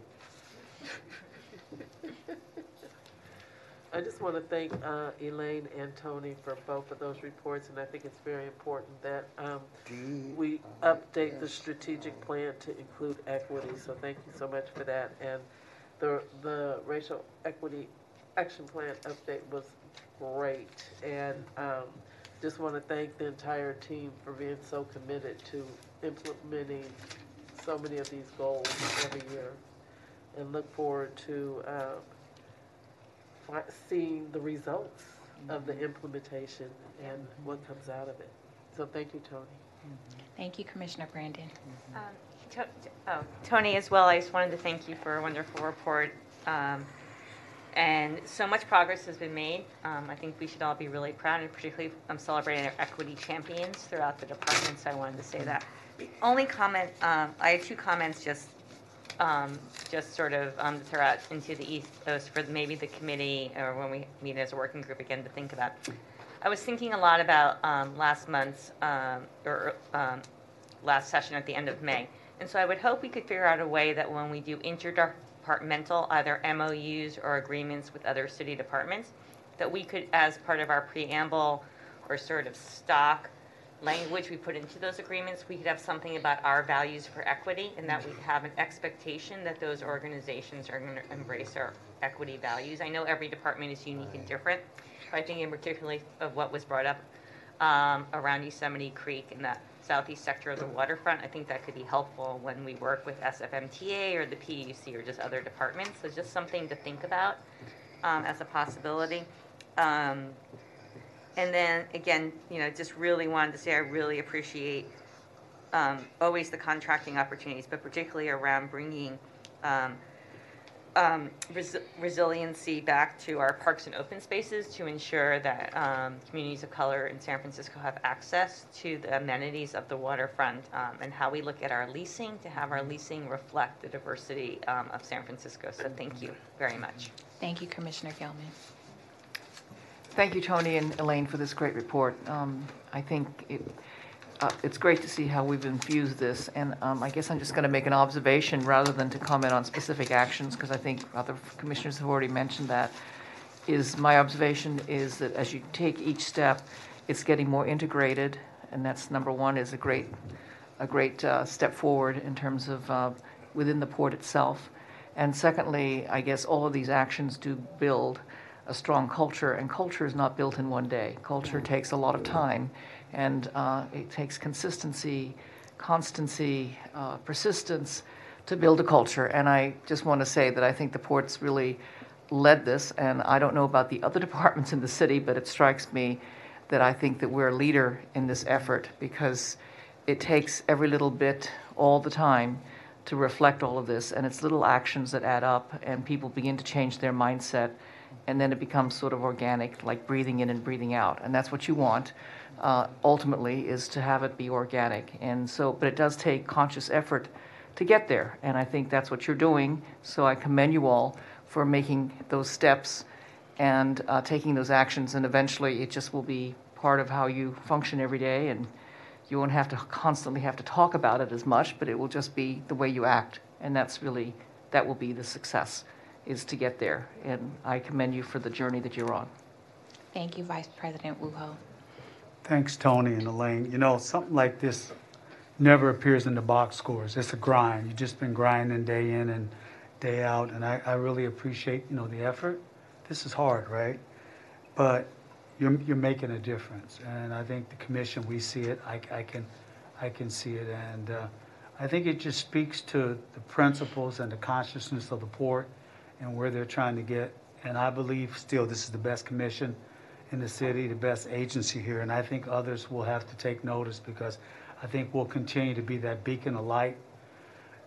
I just want to thank uh, Elaine and Toni for both of those reports, and I think it's very important that um, we update the strategic plan to include equity, so thank you so much for that. And the, the racial equity action plan update was great, and um, just want to thank the entire team for being so committed to implementing so many of these goals every year, and look forward to fi- seeing the results of the implementation and what comes out of it. So thank you, Toni. Thank you, Commissioner Brandon. Um, To- oh, Toni, as well, I just wanted to thank you for a wonderful report. Um, And so much progress has been made. Um, I think we should all be really proud, and particularly I'm celebrating our equity champions throughout the departments. I wanted to say that. The only comment, um, I had two comments just, um, just sort of um, throw out into the ethos for maybe the committee or when we meet as a working group again to think about. I was thinking a lot about um, last month's, um, or um, last session at the end of May. And so I would hope we could figure out a way that when we do interdepartmental, either MOUs or agreements with other city departments, that we could, as part of our preamble or sort of stock language we put into those agreements, we could have something about our values for equity and that we have an expectation that those organizations are going to embrace our equity values. I know every department is unique and different, but I think in particular of what was brought up um, around Yosemite Creek and that southeast sector of the waterfront, I think that could be helpful when we work with SFMTA or the PUC or just other departments. So just something to think about um, as a possibility. Um, and then again, you know, just really wanted to say I really appreciate um, always the contracting opportunities, but particularly around bringing um, um, res- resiliency back to our parks and open spaces to ensure that um, communities of color in San Francisco have access to the amenities of the waterfront um, and how we look at our leasing to have our leasing reflect the diversity um, of San Francisco. So thank you very much. Thank you, Commissioner Gilman. Thank you, Toni and Elaine, for this great report. Um, I think it, uh, it's great to see how we've infused this, and um, I guess I'm just going to make an observation rather than to comment on specific actions, because I think other commissioners have already mentioned that, is my observation is that as you take each step, it's getting more integrated, and that's, number one, is a great, a great uh, step forward in terms of uh, within the port itself. And secondly, I guess all of these actions do build a strong culture, and culture is not built in one day. Culture takes a lot of time, and uh, it takes consistency, constancy, uh, persistence to build a culture. And I just want to say that I think the port's really led this, and I don't know about the other departments in the city, but it strikes me that I think that we're a leader in this effort because it takes every little bit all the time to reflect all of this, and it's little actions that add up, and people begin to change their mindset, and then it becomes sort of organic, like breathing in and breathing out, and that's what you want. Uh, ultimately, is to have it be organic, and so, but it does take conscious effort to get there, and I think that's what you're doing. So I commend you all for making those steps and uh, taking those actions, and eventually it just will be part of how you function every day, and you won't have to constantly have to talk about it as much, but it will just be the way you act, and that's really that will be the success, is to get there. And I commend you for the journey that you're on. Thank you, Vice President Woo Ho. Thanks, Toni and Elaine. You know, something like this never appears in the box scores. It's a grind. You've just been grinding day in and day out, and I, I really appreciate, you know, the effort. This is hard, right? But you're, you're making a difference, and I think the commission, we see it. I, I can, I can see it, and uh, I think it just speaks to the principles and the consciousness of the port and where they're trying to get. And I believe still this is the best commission in the city, the best agency here, and I think others will have to take notice because I think we'll continue to be that beacon of light.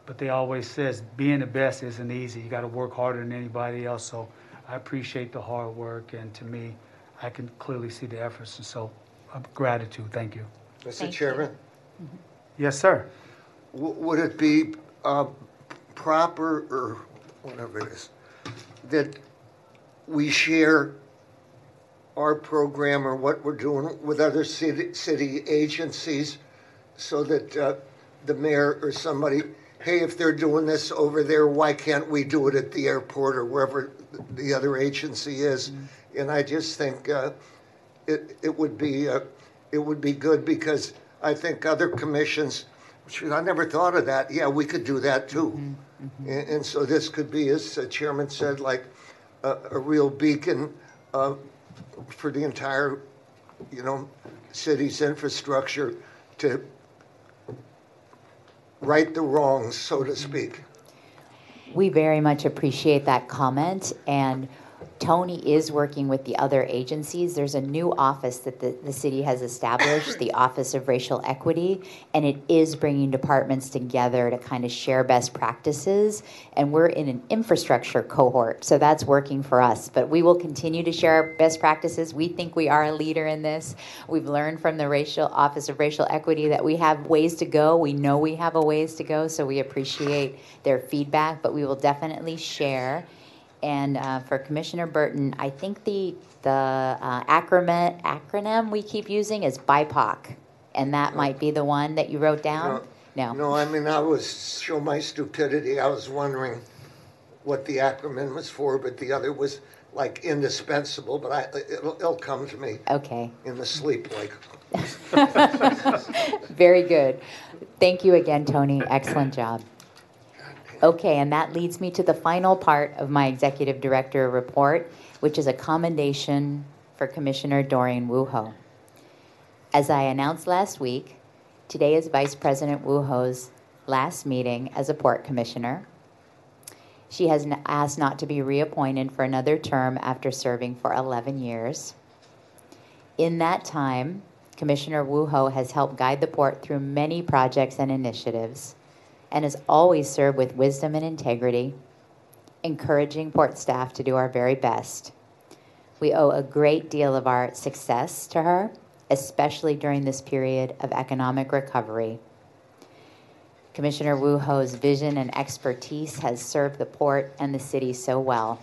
But they always says being the best isn't easy. You got to work harder than anybody else. So I appreciate the hard work, and to me, I can clearly see the efforts. And so, uh, gratitude. Thank you. Mr. Thank you. Chairman, Yes, sir. w- would it be uh, proper, or whatever it is, that we share our program or what we're doing with other city, city agencies so that uh, the mayor or somebody, hey, if they're doing this over there, why can't we do it at the airport or wherever the other agency is? And I just think uh, it, it would be, uh, it would be good because I think other commissions, shoot, I never thought of that. Yeah, we could do that too. And, and so this could be, as the chairman said, like a, a real beacon uh, for the entire, you know, city's infrastructure to right the wrongs, so to speak. We very much appreciate that comment, and Toni is working with the other agencies. There's a new office that the, the city has established, the Office of Racial Equity, and it is bringing departments together to kind of share best practices. And we're in an infrastructure cohort, so that's working for us. But we will continue to share our best practices. We think we are a leader in this. We've learned from the Racial Office of Racial Equity that we have ways to go. We know we have a ways to go, so we appreciate their feedback, but we will definitely share. And uh, for Commissioner Burton, I think the the uh, acronym acronym we keep using is BIPOC, and that might be the one that you wrote down. No. No, I mean, I was, show my stupidity, I was wondering what the acronym was for, but the other was like indispensable, but I, it'll, it'll come to me Okay. in the sleep, like, Very good. Thank you again, Toni. Excellent job. Okay, and that leads me to the final part of my executive director report, which is a commendation for Commissioner Doreen Woo Ho. As I announced last week, today is Vice President Woo Ho's last meeting as a port commissioner. She has asked not to be reappointed for another term after serving for 11 years. In that time, Commissioner Woo Ho has helped guide the port through many projects and initiatives and has always served with wisdom and integrity, encouraging port staff to do our very best. We owe a great deal of our success to her, especially during this period of economic recovery. Commissioner Woo Ho's vision and expertise has served the port and the city so well.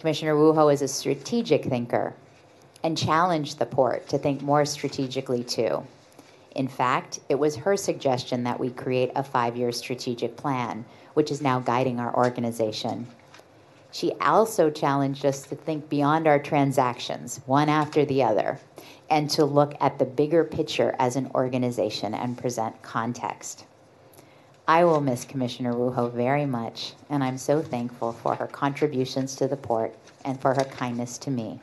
Commissioner Woo Ho is a strategic thinker and challenged the port to think more strategically too. In fact, it was her suggestion that we create a five year strategic plan, which is now guiding our organization. She also challenged us to think beyond our transactions, one after the other, and to look at the bigger picture as an organization and present context. I will miss Commissioner Woo Ho very much, and I'm so thankful for her contributions to the port and for her kindness to me.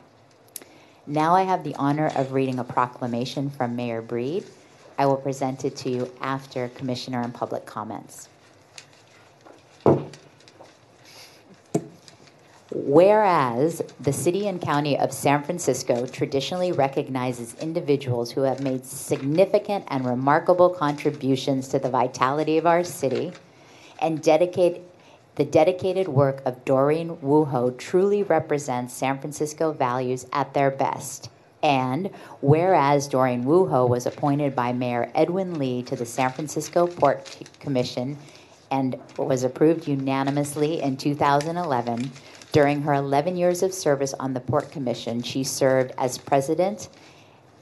Now I have the honor of reading a proclamation from Mayor Breed. I will present it to you after Commissioner and public comments. Whereas the city and county of San Francisco traditionally recognizes individuals who have made significant and remarkable contributions to the vitality of our city and dedicate the dedicated work of Doreen Woo Ho truly represents San Francisco values at their best. And whereas Doreen Woo Ho was appointed by Mayor Edwin Lee to the San Francisco Port Commission and was approved unanimously in 2011, during her 11 years of service on the Port Commission, she served as president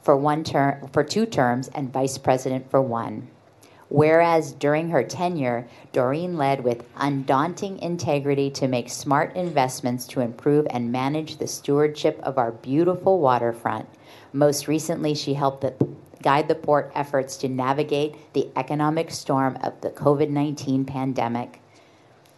for one term for two terms and vice president for one. Whereas during her tenure, Doreen led with undaunting integrity to make smart investments to improve and manage the stewardship of our beautiful waterfront. Most recently, she helped the, guide the port efforts to navigate the economic storm of the COVID 19 pandemic.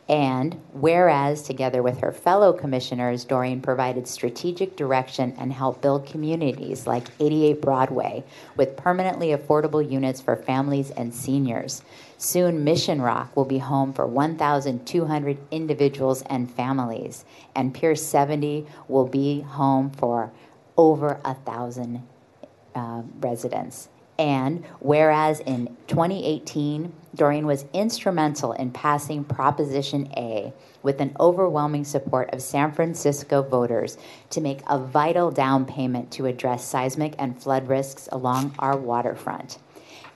And whereas, together with her fellow commissioners, Doreen provided strategic direction and helped build communities like 88 Broadway with permanently affordable units for families and seniors. Soon, Mission Rock will be home for 1,200 individuals and families, and Pier 70 will be home for over a thousand uh, residents. And whereas in 2018, Doreen was instrumental in passing Proposition A with an overwhelming support of San Francisco voters to make a vital down payment to address seismic and flood risks along our waterfront.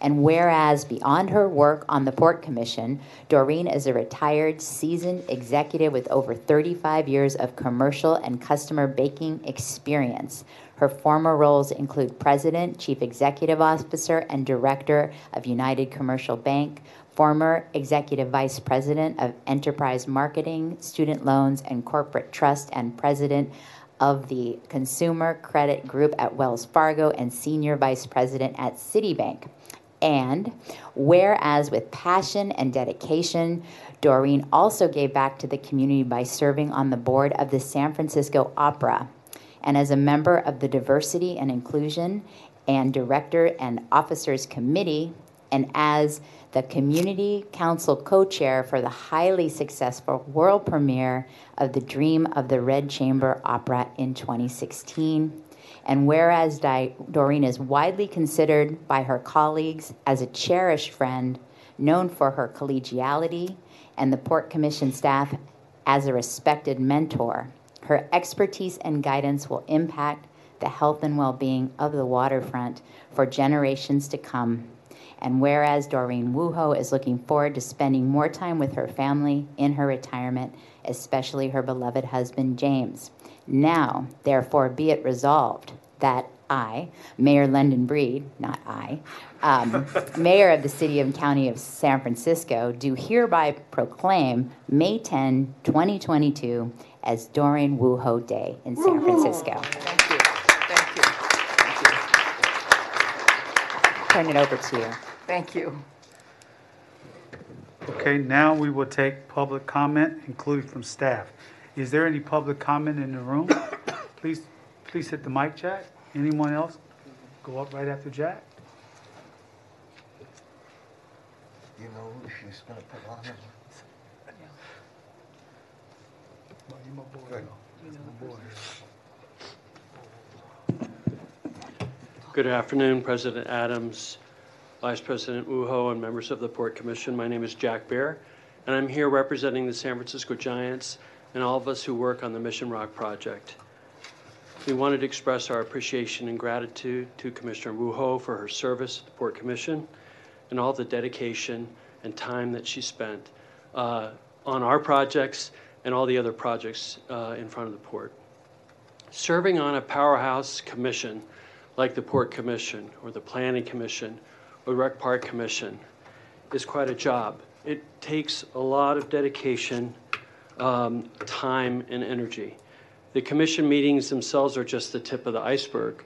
And whereas beyond her work on the Port Commission, Doreen is a retired, seasoned executive with over 35 years of commercial and customer baking experience. Her former roles include President, Chief Executive Officer, and Director of United Commercial Bank, former Executive Vice President of Enterprise Marketing, Student Loans, and Corporate Trust, and President of the Consumer Credit Group at Wells Fargo, and Senior Vice President at Citibank. And whereas with passion and dedication, Doreen also gave back to the community by serving on the board of the San Francisco Opera and as a member of the Diversity and Inclusion and Director and Officers Committee, and as the Community Council co chair for the highly successful world premiere of The Dream of the Red Chamber Opera in 2016. And whereas Di- Doreen is widely considered by her colleagues as a cherished friend, known for her collegiality, and the Port Commission staff as a respected mentor, her expertise and guidance will impact the health and well being of the waterfront for generations to come. And whereas Doreen Woo Ho is looking forward to spending more time with her family in her retirement, especially her beloved husband James. Now, therefore, be it resolved that I, Mayor London Breed, not I, um, Mayor of the City and County of San Francisco, do hereby proclaim May 10, 2022 as Doreen Woo Ho Day in San Francisco. Thank you. Thank you. Turn it over to you. Thank you. Okay, now we will take public comment, including from staff. Is there any public comment in the room? Please, please hit the mic, Jack. Anyone else? Go up right after Jack. You know she's gonna put on it? Good. Good afternoon, President Adams, Vice President Woo Ho, and members of the Port Commission. My name is Jack Bair, and I'm here representing the San Francisco Giants and all of us who work on the Mission Rock project. We wanted to express our appreciation and gratitude to Commissioner Woo Ho for her service at the Port Commission and all the dedication and time that she spent uh, on our projects and all the other projects uh, in front of the port. Serving on a powerhouse commission like the Port Commission or the Planning Commission or Rec Park Commission is quite a job. It takes a lot of dedication, um, time, and energy. The commission meetings themselves are just the tip of the iceberg.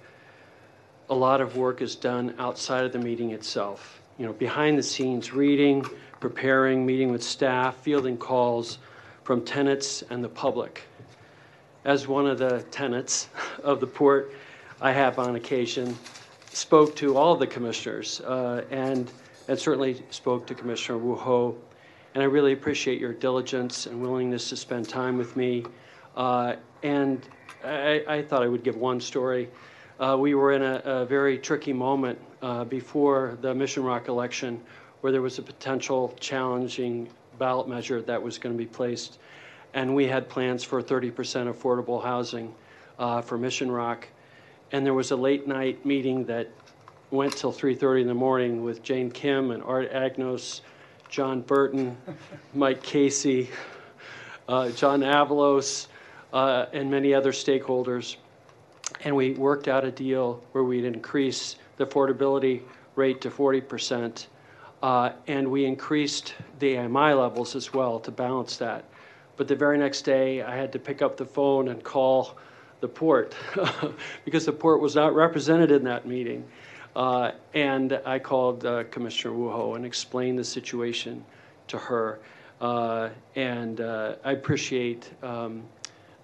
A lot of work is done outside of the meeting itself. You know, behind the scenes, reading, preparing, meeting with staff, fielding calls from tenants and the public. As one of the tenants of the port, I have on occasion spoke to all the commissioners uh, and, and certainly spoke to Commissioner Woo Ho. And I really appreciate your diligence and willingness to spend time with me Uh, and I, I thought I would give one story. Uh, we were in a, a very tricky moment uh, before the Mission Rock election where there was a potential challenging ballot measure that was going to be placed. And we had plans for 30% affordable housing uh, for Mission Rock. And there was a late night meeting that went till 3:30 in the morning with Jane Kim and Art Agnos, John Burton, Mike Casey, uh, John Avalos, uh, and many other stakeholders. And we worked out a deal where we'd increase the affordability rate to 40%. Uh, and we increased the AMI levels as well to balance that. But the very next day, I had to pick up the phone and call the port because the port was not represented in that meeting. Uh, and I called uh, Commissioner Woo Ho and explained the situation to her. Uh, and uh, I appreciate um,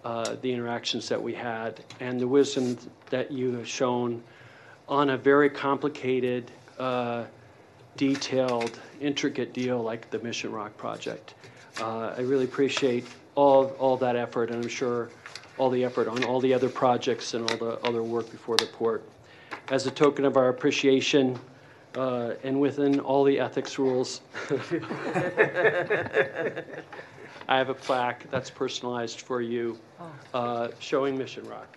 uh, the interactions that we had and the wisdom that you have shown on a very complicated, uh, detailed, intricate deal like the Mission Rock project. I really appreciate all, all that effort, and I'm sure all the effort on all the other projects and all the other work before the port as a token of our appreciation uh, and within all the ethics rules. I have a plaque that's personalized for you uh, showing Mission Rock.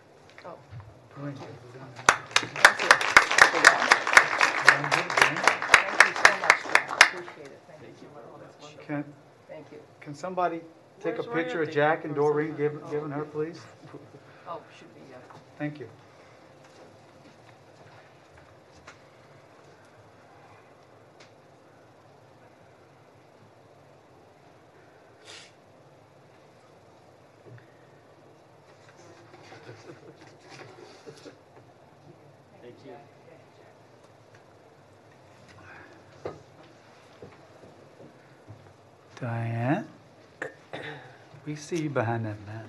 Can, Thank you. can somebody take a Where's picture of Jack and Doreen, given, given her, please? Oh, should be, uh, Thank you. Thank you. Diane? We see you behind that mask.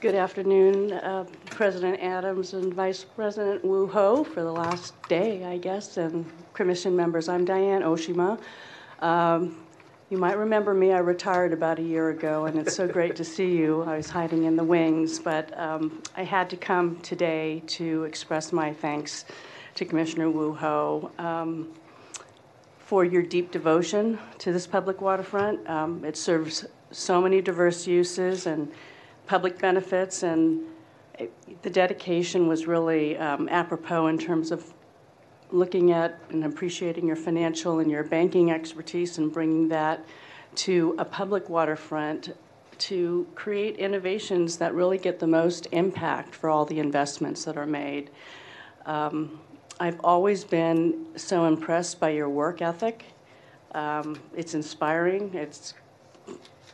Good afternoon, uh, President Adams and Vice President Woo Ho for the last day, I guess, and commission members. I'm Diane Oshima. Um, You might remember me, I retired about a year ago, and it's so great to see you. I was hiding in the wings, but um, I had to come today to express my thanks to Commissioner Woo Ho um, for your deep devotion to this public waterfront. Um, It serves so many diverse uses and public benefits, and it- the dedication was really um, apropos in terms of looking at and appreciating your financial and your banking expertise and bringing that to a public waterfront to create innovations that really get the most impact for all the investments that are made. Um, I've always been so impressed by your work ethic. Um, it's inspiring. It's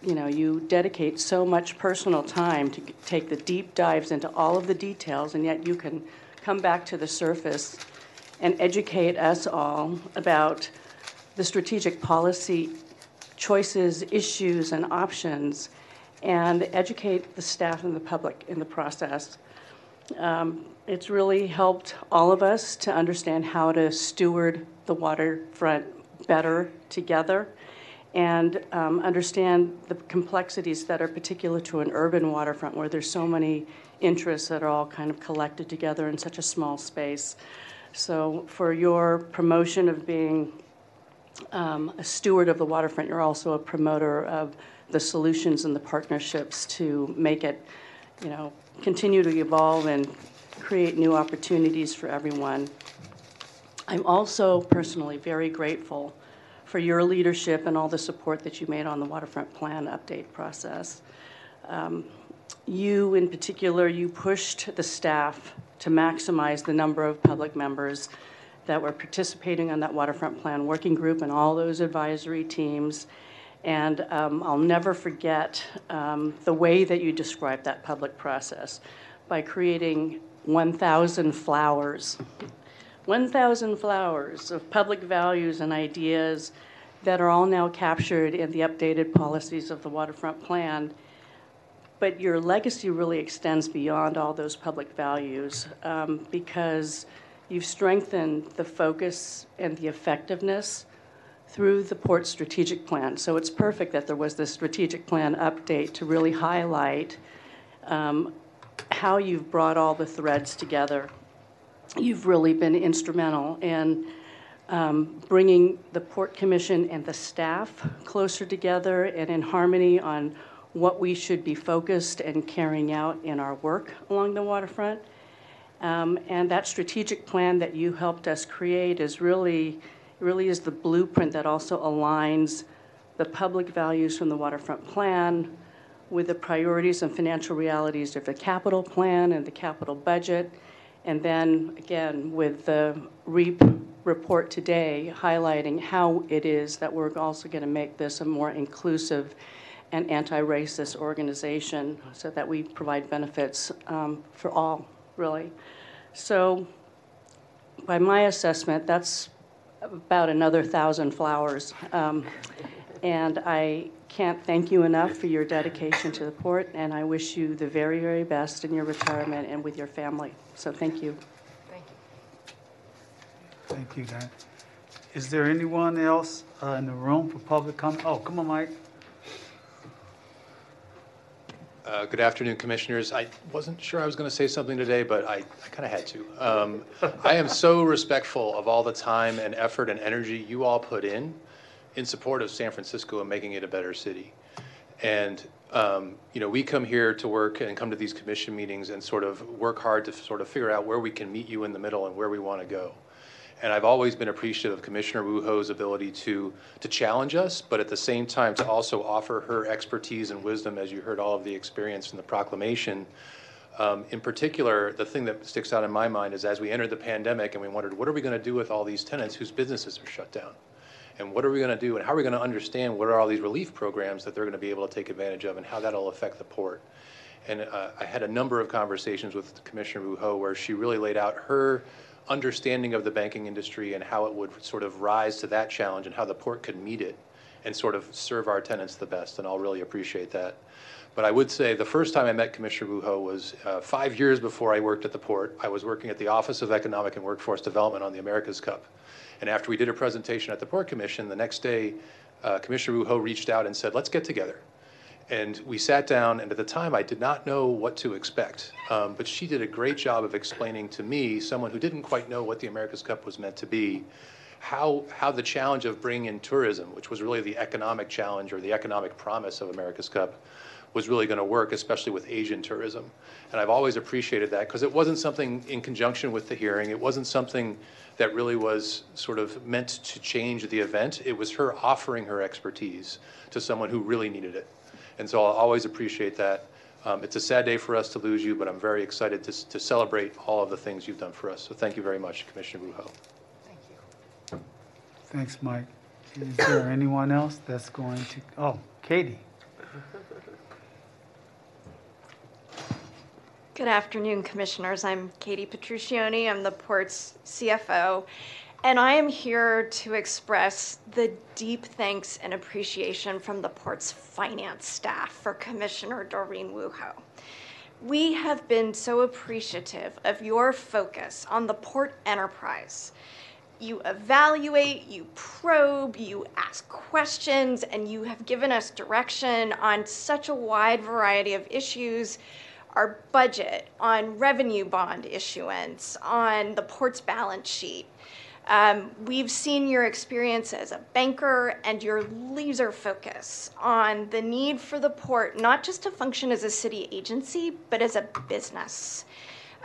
you know, you dedicate so much personal time to take the deep dives into all of the details, and yet you can come back to the surface and educate us all about the strategic policy choices, issues, and options, and educate the staff and the public in the process. Um, It's really helped all of us to understand how to steward the waterfront better together and um, understand the complexities that are particular to an urban waterfront where there's so many interests that are all kind of collected together in such a small space. So for your promotion of being um, a steward of the waterfront, you're also a promoter of the solutions and the partnerships to make it, you know, continue to evolve and create new opportunities for everyone. I'm also personally very grateful for your leadership and all the support that you made on the waterfront plan update process. Um, you, in particular, you pushed the staff to maximize the number of public members that were participating on that waterfront plan working group and all those advisory teams. And um, I'll never forget um, the way that you described that public process by creating 1,000 flowers 1,000 flowers of public values and ideas that are all now captured in the updated policies of the waterfront plan. But your legacy really extends beyond all those public values um, because you've strengthened the focus and the effectiveness through the port strategic plan. So it's perfect that there was this strategic plan update to really highlight um, how you've brought all the threads together. You've really been instrumental in um, bringing the Port Commission and the staff closer together and in harmony on what we should be focused and carrying out in our work along the waterfront. Um, and that strategic plan that you helped us create is really, really is the blueprint that also aligns the public values from the waterfront plan with the priorities and financial realities of the capital plan and the capital budget. And then again, with the REAP report today highlighting how it is that we're also going to make this a more inclusive and anti-racist organization so that we provide benefits um, for all, really. So by my assessment, that's about another thousand flowers. Um, and I can't thank you enough for your dedication to the port, and I wish you the very, very best in your retirement and with your family. So thank you. Thank you, Thank you, Dan. Is there anyone else uh, in the room for public comment? Oh, come on, Mike. Uh, Good afternoon, Commissioners. I wasn't sure I was going to say something today, but I, I kind of had to. Um, I am so respectful of all the time and effort and energy you all put in in support of San Francisco and making it a better city. And, um, you know, we come here to work and come to these commission meetings and sort of work hard to sort of figure out where we can meet you in the middle and where we want to go. And I've always been appreciative of Commissioner Woo Ho's ability to, to challenge us, but at the same time to also offer her expertise and wisdom, as you heard all of the experience in the proclamation. Um, in particular, the thing that sticks out in my mind is as we entered the pandemic and we wondered, what are we going to do with all these tenants whose businesses are shut down? And what are we going to do and how are we going to understand what are all these relief programs that they're going to be able to take advantage of and how that'll affect the port? And uh, I had a number of conversations with Commissioner Woo Ho where she really laid out her understanding of the banking industry and how it would sort of rise to that challenge and how the port could meet it and sort of serve our tenants the best. And I'll really appreciate that. But I would say the first time I met Commissioner Woo Ho was uh, five years before I worked at the port. I was working at the Office of Economic and Workforce Development on the America's Cup. And after we did a presentation at the Port Commission, the next day, uh, Commissioner Woo Ho reached out and said, let's get together. And we sat down, and at the time, I did not know what to expect. Um, but she did a great job of explaining to me, someone who didn't quite know what the America's Cup was meant to be, how, how the challenge of bringing in tourism, which was really the economic challenge or the economic promise of America's Cup, was really going to work, especially with Asian tourism. And I've always appreciated that because it wasn't something in conjunction with the hearing. It wasn't something that really was sort of meant to change the event. It was her offering her expertise to someone who really needed it. And so I'll always appreciate that. Um, it's a sad day for us to lose you, but I'm very excited to, to celebrate all of the things you've done for us. So thank you very much, Commissioner Woo Ho. Thank you. Thanks, Mike. Is there anyone else that's going to, oh, Katie. Good afternoon, Commissioners. I'm Katie Petrucione. I'm the Port's CFO. And I am here to express the deep thanks and appreciation from the Port's finance staff for Commissioner Doreen Woo Ho. We have been so appreciative of your focus on the port enterprise. You evaluate, you probe, you ask questions, and you have given us direction on such a wide variety of issues our budget, on revenue bond issuance, on the port's balance sheet. Um, we've seen your experience as a banker and your laser focus on the need for the port not just to function as a city agency, but as a business.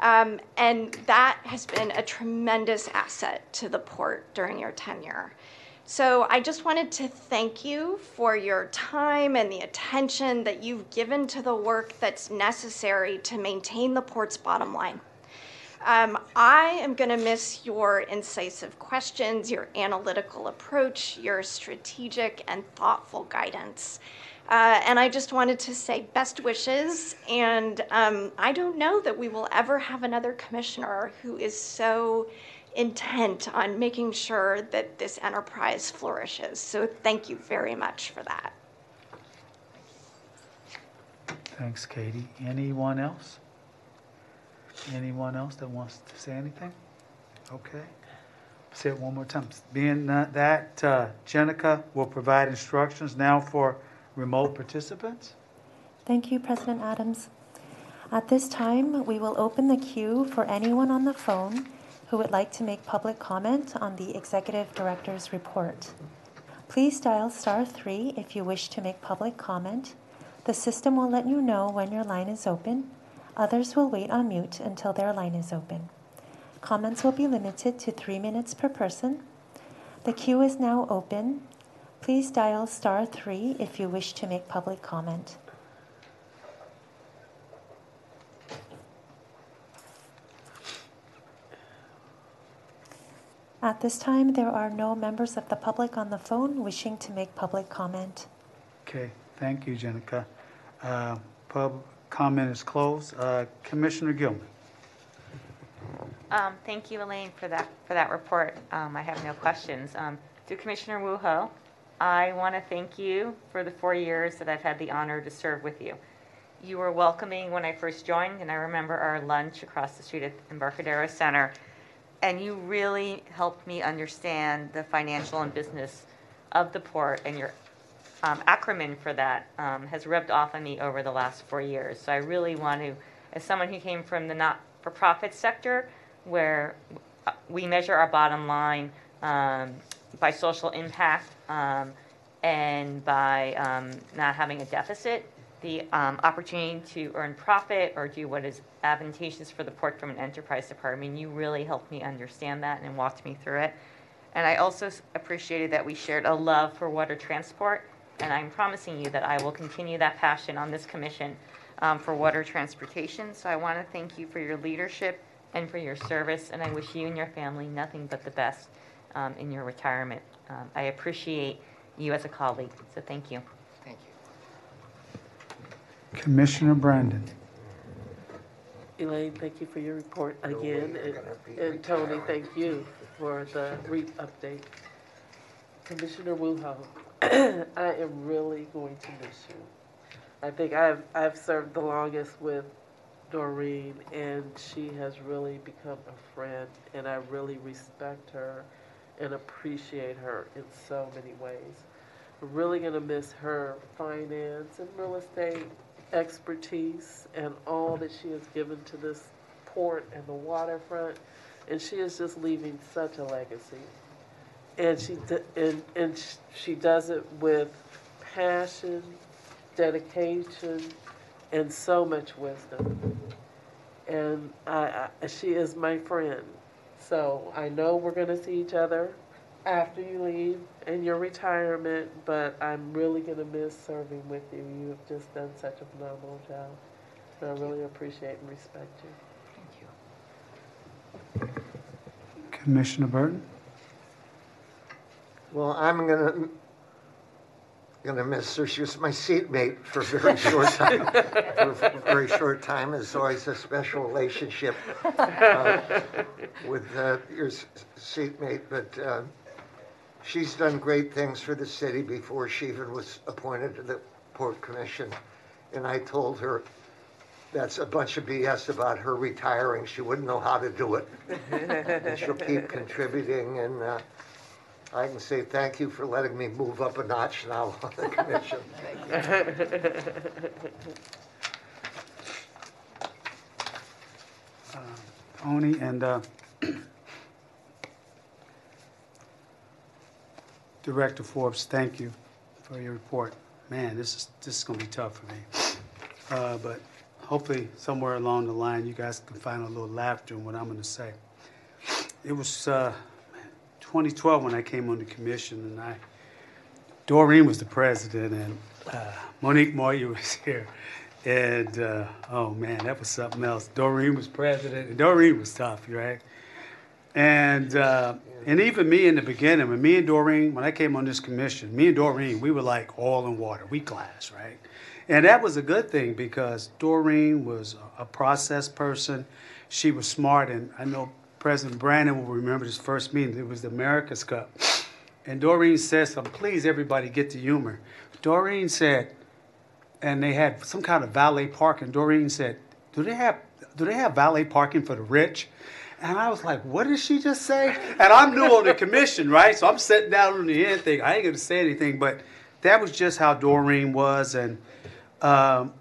Um, and that has been a tremendous asset to the port during your tenure. So I just wanted to thank you for your time and the attention that you've given to the work that's necessary to maintain the port's bottom line. Um, I am going to miss your incisive questions, your analytical approach, your strategic and thoughtful guidance. Uh, and I just wanted to say best wishes. And um, I don't know that we will ever have another commissioner who is so intent on making sure that this enterprise flourishes. So thank you very much for that. Thanks, Katie. Anyone else? Anyone else that wants to say anything? Okay. Say it one more time. Being that- uh, Jenica will provide instructions now for remote participants? Thank you, President Adams. At this time, we will open the queue for anyone on the phone who would like to make public comment on the Executive Director's report. Please dial star three if you wish to make public comment. The system will let you know when your line is open. Others will wait on mute until their line is open. Comments will be limited to three minutes per person. The queue is now open. Please dial star three if you wish to make public comment. At this time, there are no members of the public on the phone wishing to make public comment. Okay, thank you, Jenica. Uh, Pub comment is closed. Uh, Commissioner Gilman. Um, Thank you, Elaine, for that, for that report. Um, I have no questions. Um, To Commissioner Woo Ho, I want to thank you for the four years that I've had the honor to serve with you. You were welcoming when I first joined, and I remember our lunch across the street at Embarcadero Center. And you really helped me understand the financial and business of the port, and your um, acronym for that um, has rubbed off on me over the last four years. So I really want to, as someone who came from the not-for-profit sector, where uh, we measure our bottom line um, by social impact um, and by um, not having a deficit, the um, opportunity to earn profit or do what is advantageous for the port from an enterprise department, you really helped me understand that and walked me through it. And I also appreciated that we shared a love for water transport, and I'm promising you that I will continue that passion on this commission um, for water transportation. So I want to thank you for your leadership and for your service, and I wish you and your family nothing but the best um, in your retirement. Um, I appreciate you as a colleague, so thank you. Thank you. Commissioner Brandon. Elaine, thank you for your report again, you're and- and Toni, thank you for the REAP update. Commissioner Woo Ho, I am really going to miss you. I think I've, I've served the longest with Doreen, and she has really become a friend, and I really respect her and appreciate her in so many ways. I'm really gonna miss her finance and real estate expertise and all that she has given to this port and the waterfront, and she is just leaving such a legacy. And she and and she does it with passion, dedication, and so much wisdom. And I, I she is my friend, so I know we're gonna see each other after you leave in your retirement, but I'm really gonna miss serving with you. You have just done such a phenomenal job. And I really appreciate and respect you. Thank you. Commissioner Burton. Well, I'm gonna, gonna miss her. She was my seatmate for a very short time. For a very short time. It's always a special relationship uh, with uh, your seatmate, but uh, she's done great things for the city before she even was appointed to the Port Commission. And I told her that's a bunch of BS about her retiring. She wouldn't know how to do it. And she'll keep contributing, and uh, I can say thank you for letting me move up a notch now on the commission. Toni, and uh, Director Forbes, thank you for your report. Man, this is, this is going to be tough for me. Uh, But hopefully, somewhere along the line, you guys can find a little laughter in what I'm going to say. It was uh, 2012 when I came on the commission, and I, Doreen was the president, and uh, Monique Moyer was here. And, uh, oh man, that was something else. Doreen was president, and Doreen was tough, right? And, uh, and even me in the beginning, when me and Doreen, when I came on this commission, me and Doreen, we were like oil and water, we class, right? And that was a good thing because Doreen was a process person. She was smart, and I know President Brandon will remember this first meeting. It was the America's Cup. And Doreen said something, please everybody get the humor. Doreen said, and they had some kind of valet parking. Doreen said, "Do they have do they have valet parking for the rich?" And I was like, what did she just say? And I'm new on the commission, right? So I'm sitting down on the end thing. I ain't gonna say anything, but that was just how Doreen was. And um,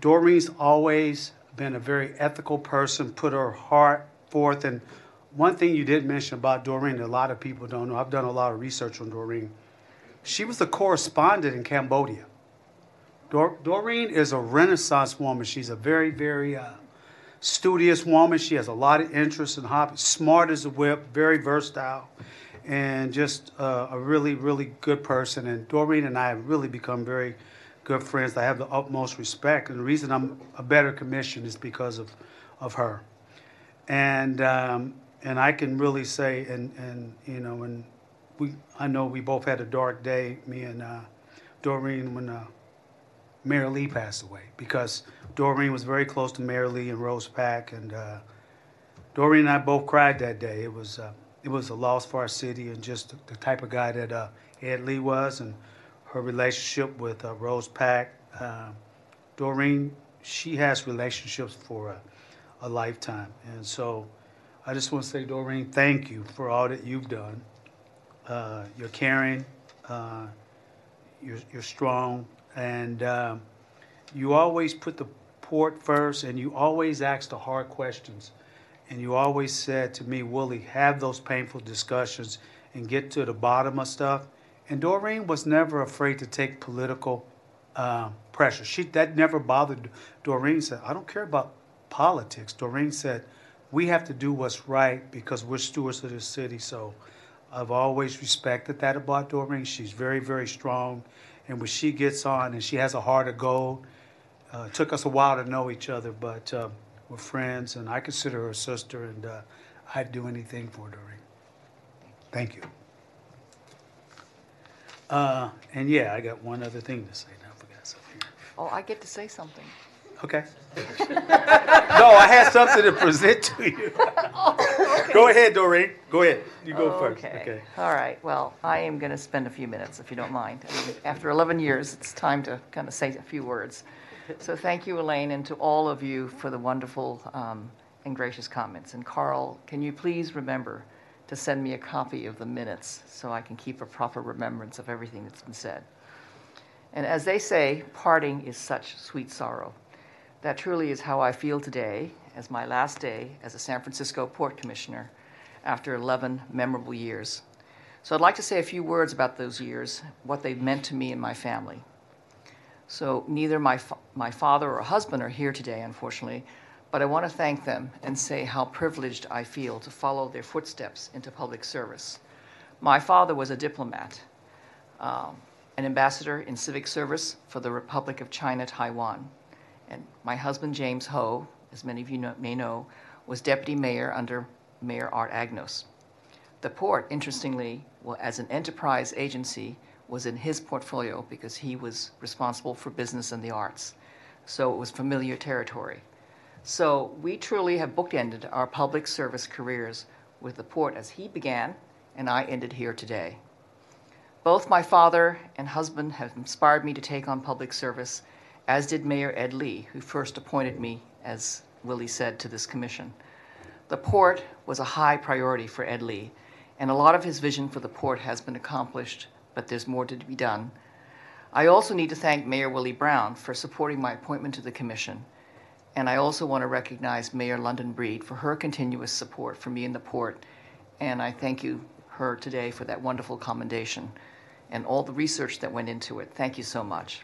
Doreen's always been a very ethical person, put her heart forth. And one thing you did mention about Doreen that a lot of people don't know, I've done a lot of research on Doreen. She was a correspondent in Cambodia. Dor- Doreen is a Renaissance woman. She's a very, very uh, studious woman. She has a lot of interest in hobbies, smart as a whip, very versatile, and just uh, a really, really good person. And Doreen and I have really become very good friends. I have the utmost respect. And the reason I'm a better commission is because of, of her. And, um, and I can really say, and, and you know, and we, I know we both had a dark day, me and uh, Doreen, when uh, Mayor Lee passed away, because Doreen was very close to Mayor Lee and Rose Pak, and uh, Doreen and I both cried that day. It was uh, it was a loss for our city, and just the, type of guy that uh, Ed Lee was, and her relationship with uh, Rose Pak. Doreen, she has relationships for a, lifetime, and so I just want to say, Doreen, thank you for all that you've done. Uh, you're caring, uh, you're, you're strong, and um, you always put the port first, and you always ask the hard questions. And you always said to me, Willie, have those painful discussions and get to the bottom of stuff. And Doreen was never afraid to take political um, pressure. She that never bothered. Doreen said, "I don't care about politics." Doreen said, "We have to do what's right because we're stewards of this city." So, I've always respected that about Doreen. She's very, very strong, and when she gets on, and she has a heart of gold. Uh, it took us a while to know each other, but uh, we're friends, and I consider her a sister, and uh, I'd do anything for Doreen. Thank you. Uh, and yeah, I got one other thing to say now. I forgot something. Oh, I get to say something. Okay. no, I had something to present to you. Go ahead, Doreen. Go ahead. You go first. Okay. All right. Well, I am going to spend a few minutes, if you don't mind. I mean, After 11 years, it's time to kind of say a few words. So thank you, Elaine, and to all of you for the wonderful um, and gracious comments. And Carl, can you please remember to send me a copy of the minutes so I can keep a proper remembrance of everything that's been said? And as they say, parting is such sweet sorrow. That truly is how I feel today, as my last day as a San Francisco Port Commissioner after 11 memorable years. So I'd like to say a few words about those years, what they've meant to me and my family. So neither my, fa- my father or husband are here today, unfortunately, but I want to thank them and say how privileged I feel to follow their footsteps into public service. My father was a diplomat, um, an ambassador in civic service for the Republic of China, Taiwan. And my husband, James Ho, as many of you know, may know, was deputy mayor under Mayor Art Agnos. The port, interestingly, well, as an enterprise agency, was in his portfolio because he was responsible for business and the arts. So it was familiar territory. So we truly have bookended our public service careers with the port as he began and I ended here today. Both my father and husband have inspired me to take on public service, as did Mayor Ed Lee, who first appointed me, as Willie said, to this commission. The port was a high priority for Ed Lee, and a lot of his vision for the port has been accomplished, but there's more to be done. I also need to thank Mayor Willie Brown for supporting my appointment to the commission, and I also want to recognize Mayor London Breed for her continuous support for me in the port, and I thank you her today for that wonderful commendation and all the research that went into it. Thank you so much.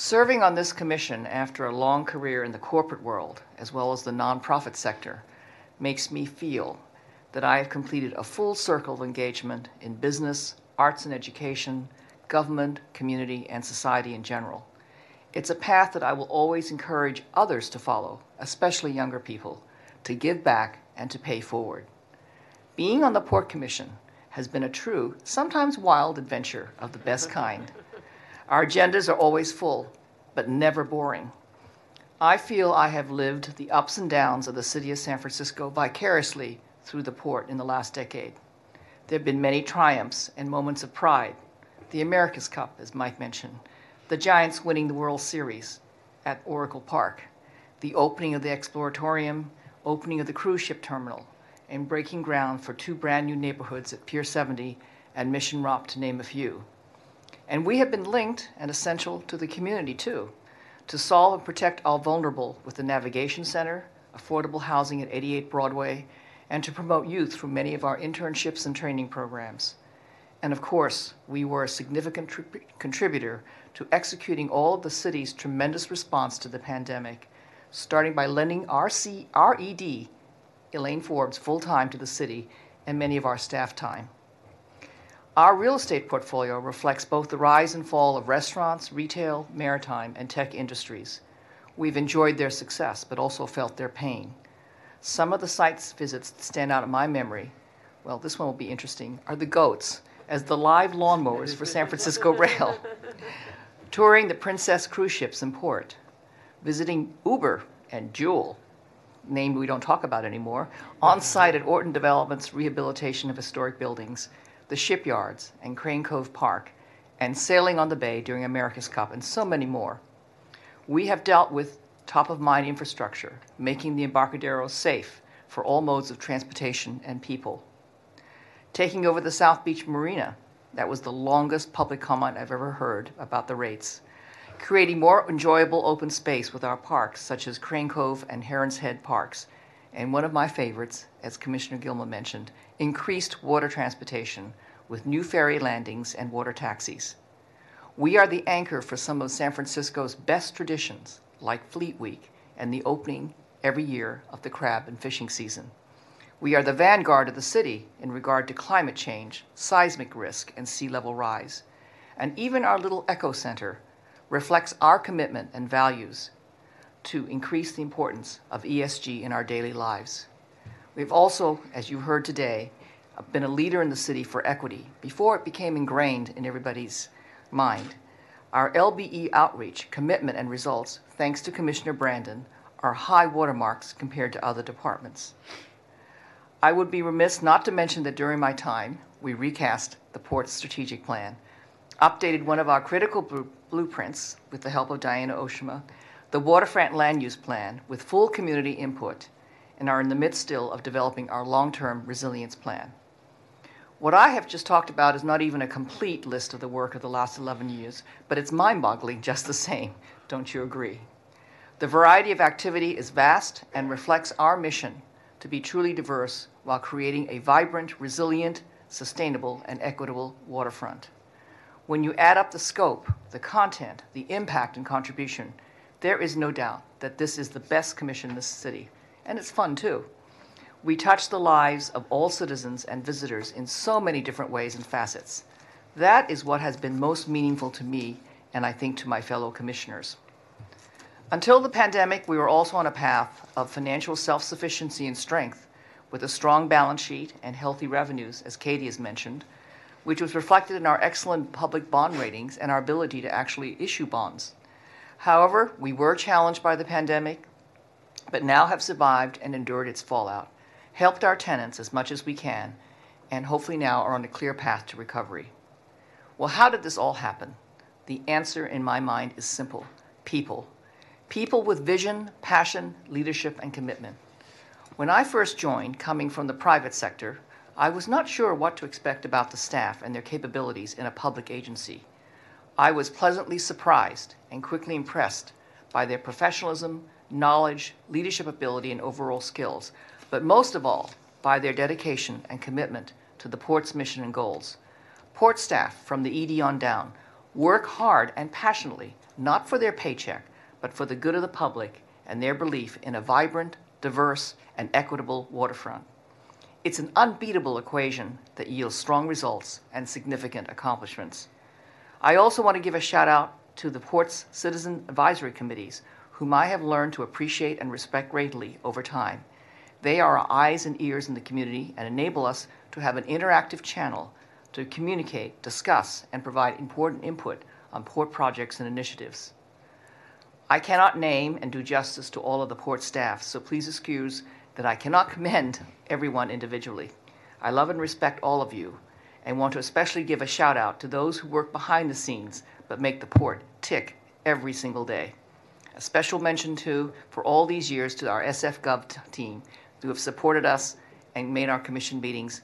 Serving on this commission after a long career in the corporate world, as well as the nonprofit sector, makes me feel that I have completed a full circle of engagement in business, arts and education, government, community, and society in general. It's a path that I will always encourage others to follow, especially younger people, to give back and to pay forward. Being on the Port Commission has been a true, sometimes wild adventure of the best kind. Our agendas are always full, but never boring. I feel I have lived the ups and downs of the city of San Francisco vicariously through the port in the last decade. There have been many triumphs and moments of pride. The America's Cup, as Mike mentioned, the Giants winning the World Series at Oracle Park, the opening of the Exploratorium, opening of the cruise ship terminal, and breaking ground for two brand new neighborhoods at Pier 70 and Mission Rock, to name a few. And we have been linked and essential to the community too, to solve and protect our vulnerable with the Navigation Center, affordable housing at 88 Broadway, and to promote youth through many of our internships and training programs. And of course, we were a significant tri- contributor to executing all of the city's tremendous response to the pandemic, starting by lending our C- RED, Elaine Forbes, full time to the city and many of our staff time. Our real estate portfolio reflects both the rise and fall of restaurants, retail, maritime, and tech industries. We've enjoyed their success, but also felt their pain. Some of the sites visits that stand out in my memory, well, this one will be interesting, are the goats as the live lawnmowers for San Francisco Rail, touring the Princess cruise ships in port, visiting Uber and Juul, name we don't talk about anymore, on site at Orton Development's rehabilitation of historic buildings, the shipyards and Crane Cove Park, and sailing on the bay during America's Cup, and so many more. We have dealt with top of mind infrastructure, making the Embarcadero safe for all modes of transportation and people. Taking over the South Beach Marina, that was the longest public comment I've ever heard about the rates. Creating more enjoyable open space with our parks, such as Crane Cove and Heron's Head Parks. And one of my favorites, as Commissioner Gilman mentioned, increased water transportation with new ferry landings and water taxis. We are the anchor for some of San Francisco's best traditions, like Fleet Week and the opening every year of the crab and fishing season. We are the vanguard of the city in regard to climate change, seismic risk, and sea level rise. And even our little eco center reflects our commitment and values to increase the importance of ESG in our daily lives. We've also, as you heard today, been a leader in the city for equity before it became ingrained in everybody's mind. Our LBE outreach, commitment, and results, thanks to Commissioner Brandon, are high watermarks compared to other departments. I would be remiss not to mention that during my time, we recast the port's strategic plan, updated one of our critical blu- blueprints with the help of Diana Oshima, the waterfront land use plan with full community input, and are in the midst still of developing our long term resilience plan. What I have just talked about is not even a complete list of the work of the last 11 years, but it's mind boggling just the same. Don't you agree? The variety of activity is vast and reflects our mission to be truly diverse while creating a vibrant, resilient, sustainable, and equitable waterfront. When you add up the scope, the content, the impact, and contribution, there is no doubt that this is the best commission in this city. And it's fun too. We touch the lives of all citizens and visitors in so many different ways and facets. That is what has been most meaningful to me and I think to my fellow commissioners. Until the pandemic, we were also on a path of financial self sufficiency and strength with a strong balance sheet and healthy revenues, as Katie has mentioned, which was reflected in our excellent public bond ratings and our ability to actually issue bonds. However, we were challenged by the pandemic, but now have survived and endured its fallout, helped our tenants as much as we can, and hopefully now are on a clear path to recovery. Well, how did this all happen? The answer in my mind is simple people. People with vision, passion, leadership, and commitment. When I first joined, coming from the private sector, I was not sure what to expect about the staff and their capabilities in a public agency. I was pleasantly surprised and quickly impressed by their professionalism, knowledge, leadership ability, and overall skills, but most of all, by their dedication and commitment to the port's mission and goals. Port staff, from the ED on down, work hard and passionately, not for their paycheck, but for the good of the public and their belief in a vibrant, diverse, and equitable waterfront. It's an unbeatable equation that yields strong results and significant accomplishments. I also want to give a shout out to the Port's Citizen Advisory Committees, whom I have learned to appreciate and respect greatly over time. They are our eyes and ears in the community and enable us to have an interactive channel to communicate, discuss, and provide important input on port projects and initiatives. I cannot name and do justice to all of the port staff, so please excuse that I cannot commend everyone individually. I love and respect all of you and want to especially give a shout out to those who work behind the scenes but make the port tick every single day. A special mention too, for all these years, to our SF Gov team who have supported us and made our commission meetings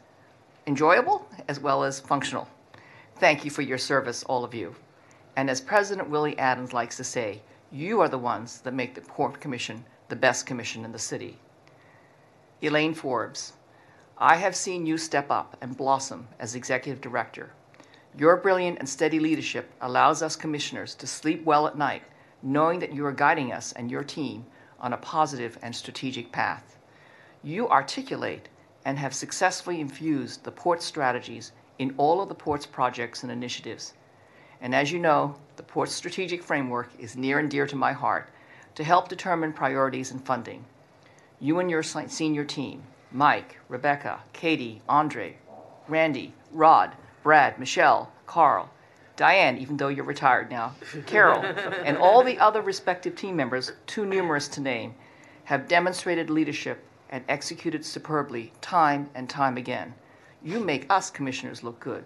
enjoyable as well as functional. Thank you for your service, all of you. And as President Willie Adams likes to say, you are the ones that make the Port Commission the best commission in the city. Elaine Forbes, I have seen you step up and blossom as executive director. Your brilliant and steady leadership allows us commissioners to sleep well at night, knowing that you are guiding us and your team on a positive and strategic path. You articulate and have successfully infused the port strategies in all of the port's projects and initiatives. And as you know, the port's strategic framework is near and dear to my heart to help determine priorities and funding. You and your senior team, Mike, Rebecca, Katie, Andre, Randy, Rod, Brad, Michelle, Carl, Diane, even though you're retired now, Carol, and all the other respective team members, too numerous to name, have demonstrated leadership and executed superbly time and time again. You make us commissioners look good.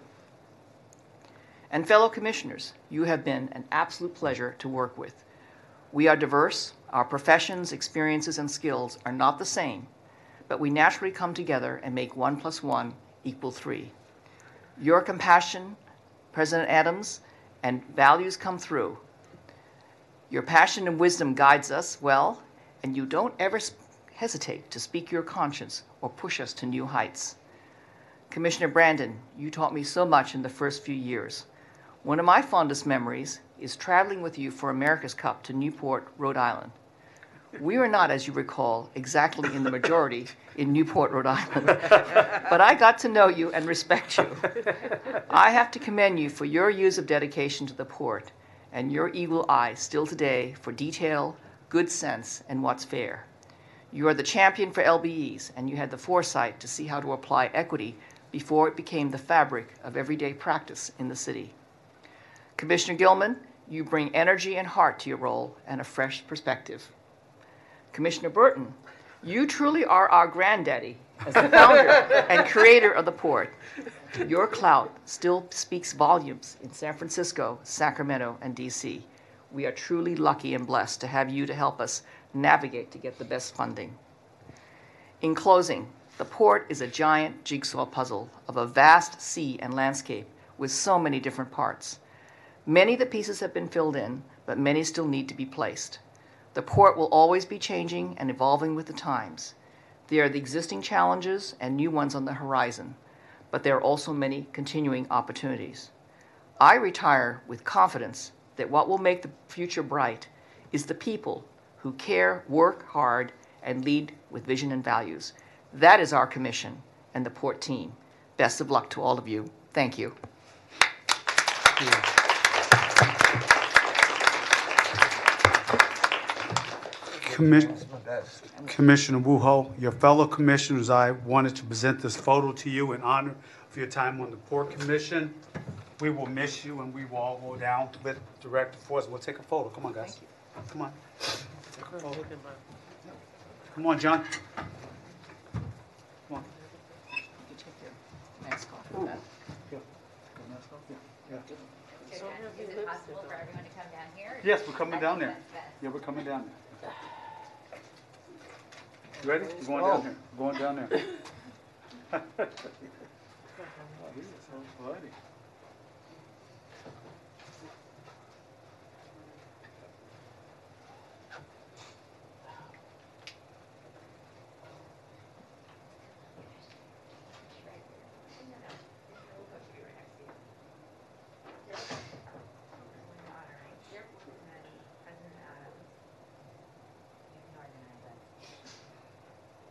And fellow commissioners, you have been an absolute pleasure to work with. We are diverse, our professions, experiences, and skills are not the same, but we naturally come together and make one plus one equal three. Your compassion, President Adams, and values come through. Your passion and wisdom guides us well, and you don't ever hesitate to speak your conscience or push us to new heights. Commissioner Brandon, you taught me so much in the first few years. One of my fondest memories is traveling with you for America's Cup to Newport, Rhode Island. We were not, as you recall, exactly in the majority in Newport, Rhode Island, but I got to know you and respect you. I have to commend you for your years of dedication to the port and your eagle eye still today for detail, good sense, and what's fair. You are the champion for LBEs, and you had the foresight to see how to apply equity before it became the fabric of everyday practice in the city. Commissioner Gilman, you bring energy and heart to your role and a fresh perspective. Commissioner Burton, you truly are our granddaddy as the founder and creator of the port. Your clout still speaks volumes in San Francisco, Sacramento, and DC. We are truly lucky and blessed to have you to help us navigate to get the best funding. In closing, the port is a giant jigsaw puzzle of a vast sea and landscape with so many different parts. Many of the pieces have been filled in, but many still need to be placed. The port will always be changing and evolving with the times. There are the existing challenges and new ones on the horizon, but there are also many continuing opportunities. I retire with confidence that what will make the future bright is the people who care, work hard, and lead with vision and values. That is our commission and the port team. Best of luck to all of you. Thank you. Commis- Commissioner Woo Ho, your fellow commissioners, I wanted to present this photo to you in honor of your time on the Port Commission. We will miss you, and we will all go down with Director Forbes. We'll take a photo. Come on, guys. Come on. Take a photo. Come on, John. Come on. Is it possible for everyone to come down here? Yes, we're coming down there. Yeah, we're coming down there. You ready? We're going down. We're Going down there.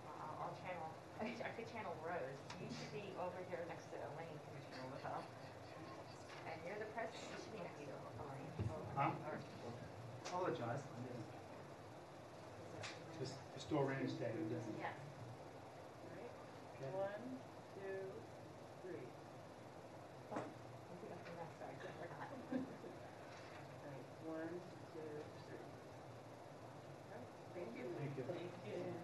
Oh, I'll channel, I could channel Rose. You should be over here next to Elaine, Commissioner Whipple. And you're the president, you should be next to Elaine. Huh? Apologize. Just historian's day. Yes. One, two, three. One, two, three. Thank you. Thank you. Thank you.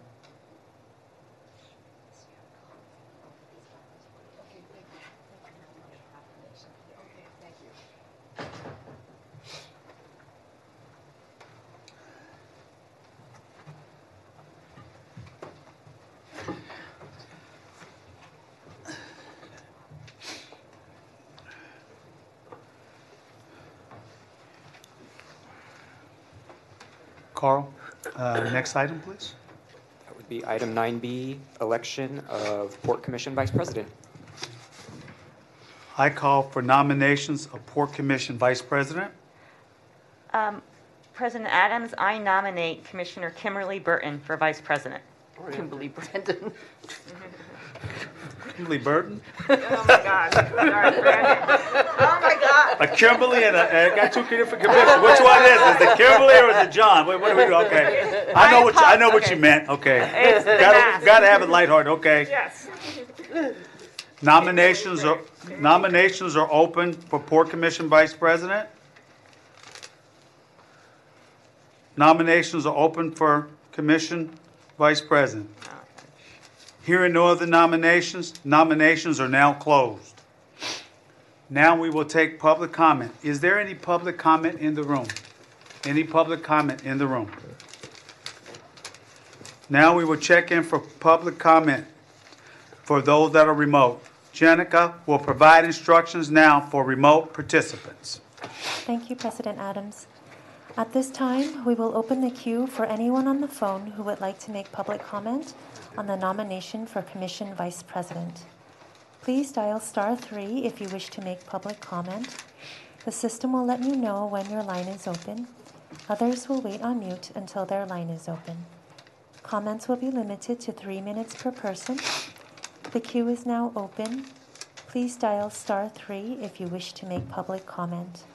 Carl. Uh, Next item, please. That would be item 9B, election of Port Commission Vice President. I call for nominations of Port Commission Vice President. Um, President Adams, I nominate Commissioner Kimberly Burton for Vice President. Kimberly Brandon. Kimberly Burton. Oh, my God. Sorry, Brandon. Oh, my God. A Kimberly and a, uh, I got two different commissions. Which one is it? Is it Kimberly or is it John? Wait, what do we do? Okay. I know what, you- I know what you meant, okay. It's the Gotta, mask. gotta have it lighthearted, okay. Yes. Nominations are, nominations are open for Port Commission Vice President. Nominations are open for Commission Vice President. Hearing no other nominations, nominations are now closed. Now we will take public comment. Is there any public comment in the room? Any public comment in the room? Now we will check in for public comment for those that are remote. Jenica will provide instructions now for remote participants. Thank you, President Adams. At this time, we will open the queue for anyone on the phone who would like to make public comment on the nomination for Commission Vice President. Please dial star three if you wish to make public comment. The system will let you know when your line is open. Others will wait on mute until their line is open. Comments will be limited to three minutes per person. The queue is now open. Please dial star three if you wish to make public comment.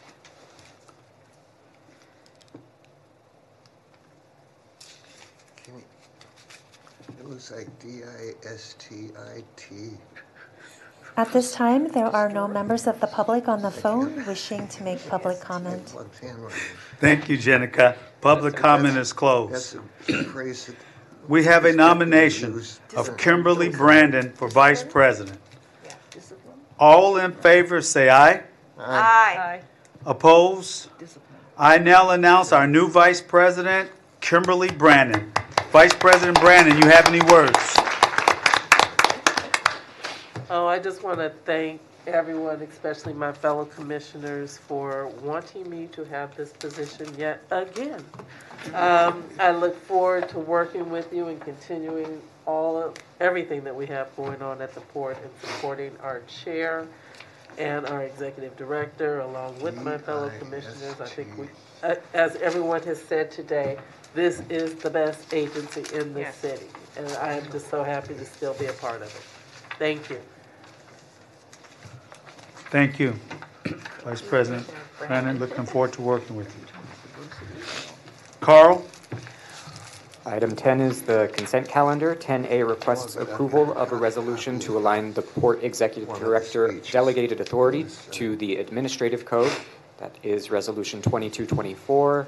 It like D-I-S-T-I-T. At this time, there are no members of the public on the phone wishing to make public comment. Thank you, Jenica. Public comment is closed. a phrase that We have a nomination of Kimberly Brandon for Vice President. All in favor, say aye. Aye. Opposed? I now announce our new Vice President, Kimberly Brandon. Vice President Brandon, you have any words? Oh, I just want to thank everyone, especially my fellow commissioners, for wanting me to have this position yet again. Um, I look forward to working with you and continuing all of, everything that we have going on at the port and supporting our chair and our executive director, along with my fellow commissioners. I think we, uh, as everyone has said today, this is the best agency in the Yes. city. And I am just so happy to still be a part of it. Thank you. Thank you, Vice President Brandon. Looking forward to working with you. Carl? Item 10 is the consent calendar. 10A requests approval of a resolution to align the Port Executive Director delegated authority to the administrative code. That is Resolution 2224.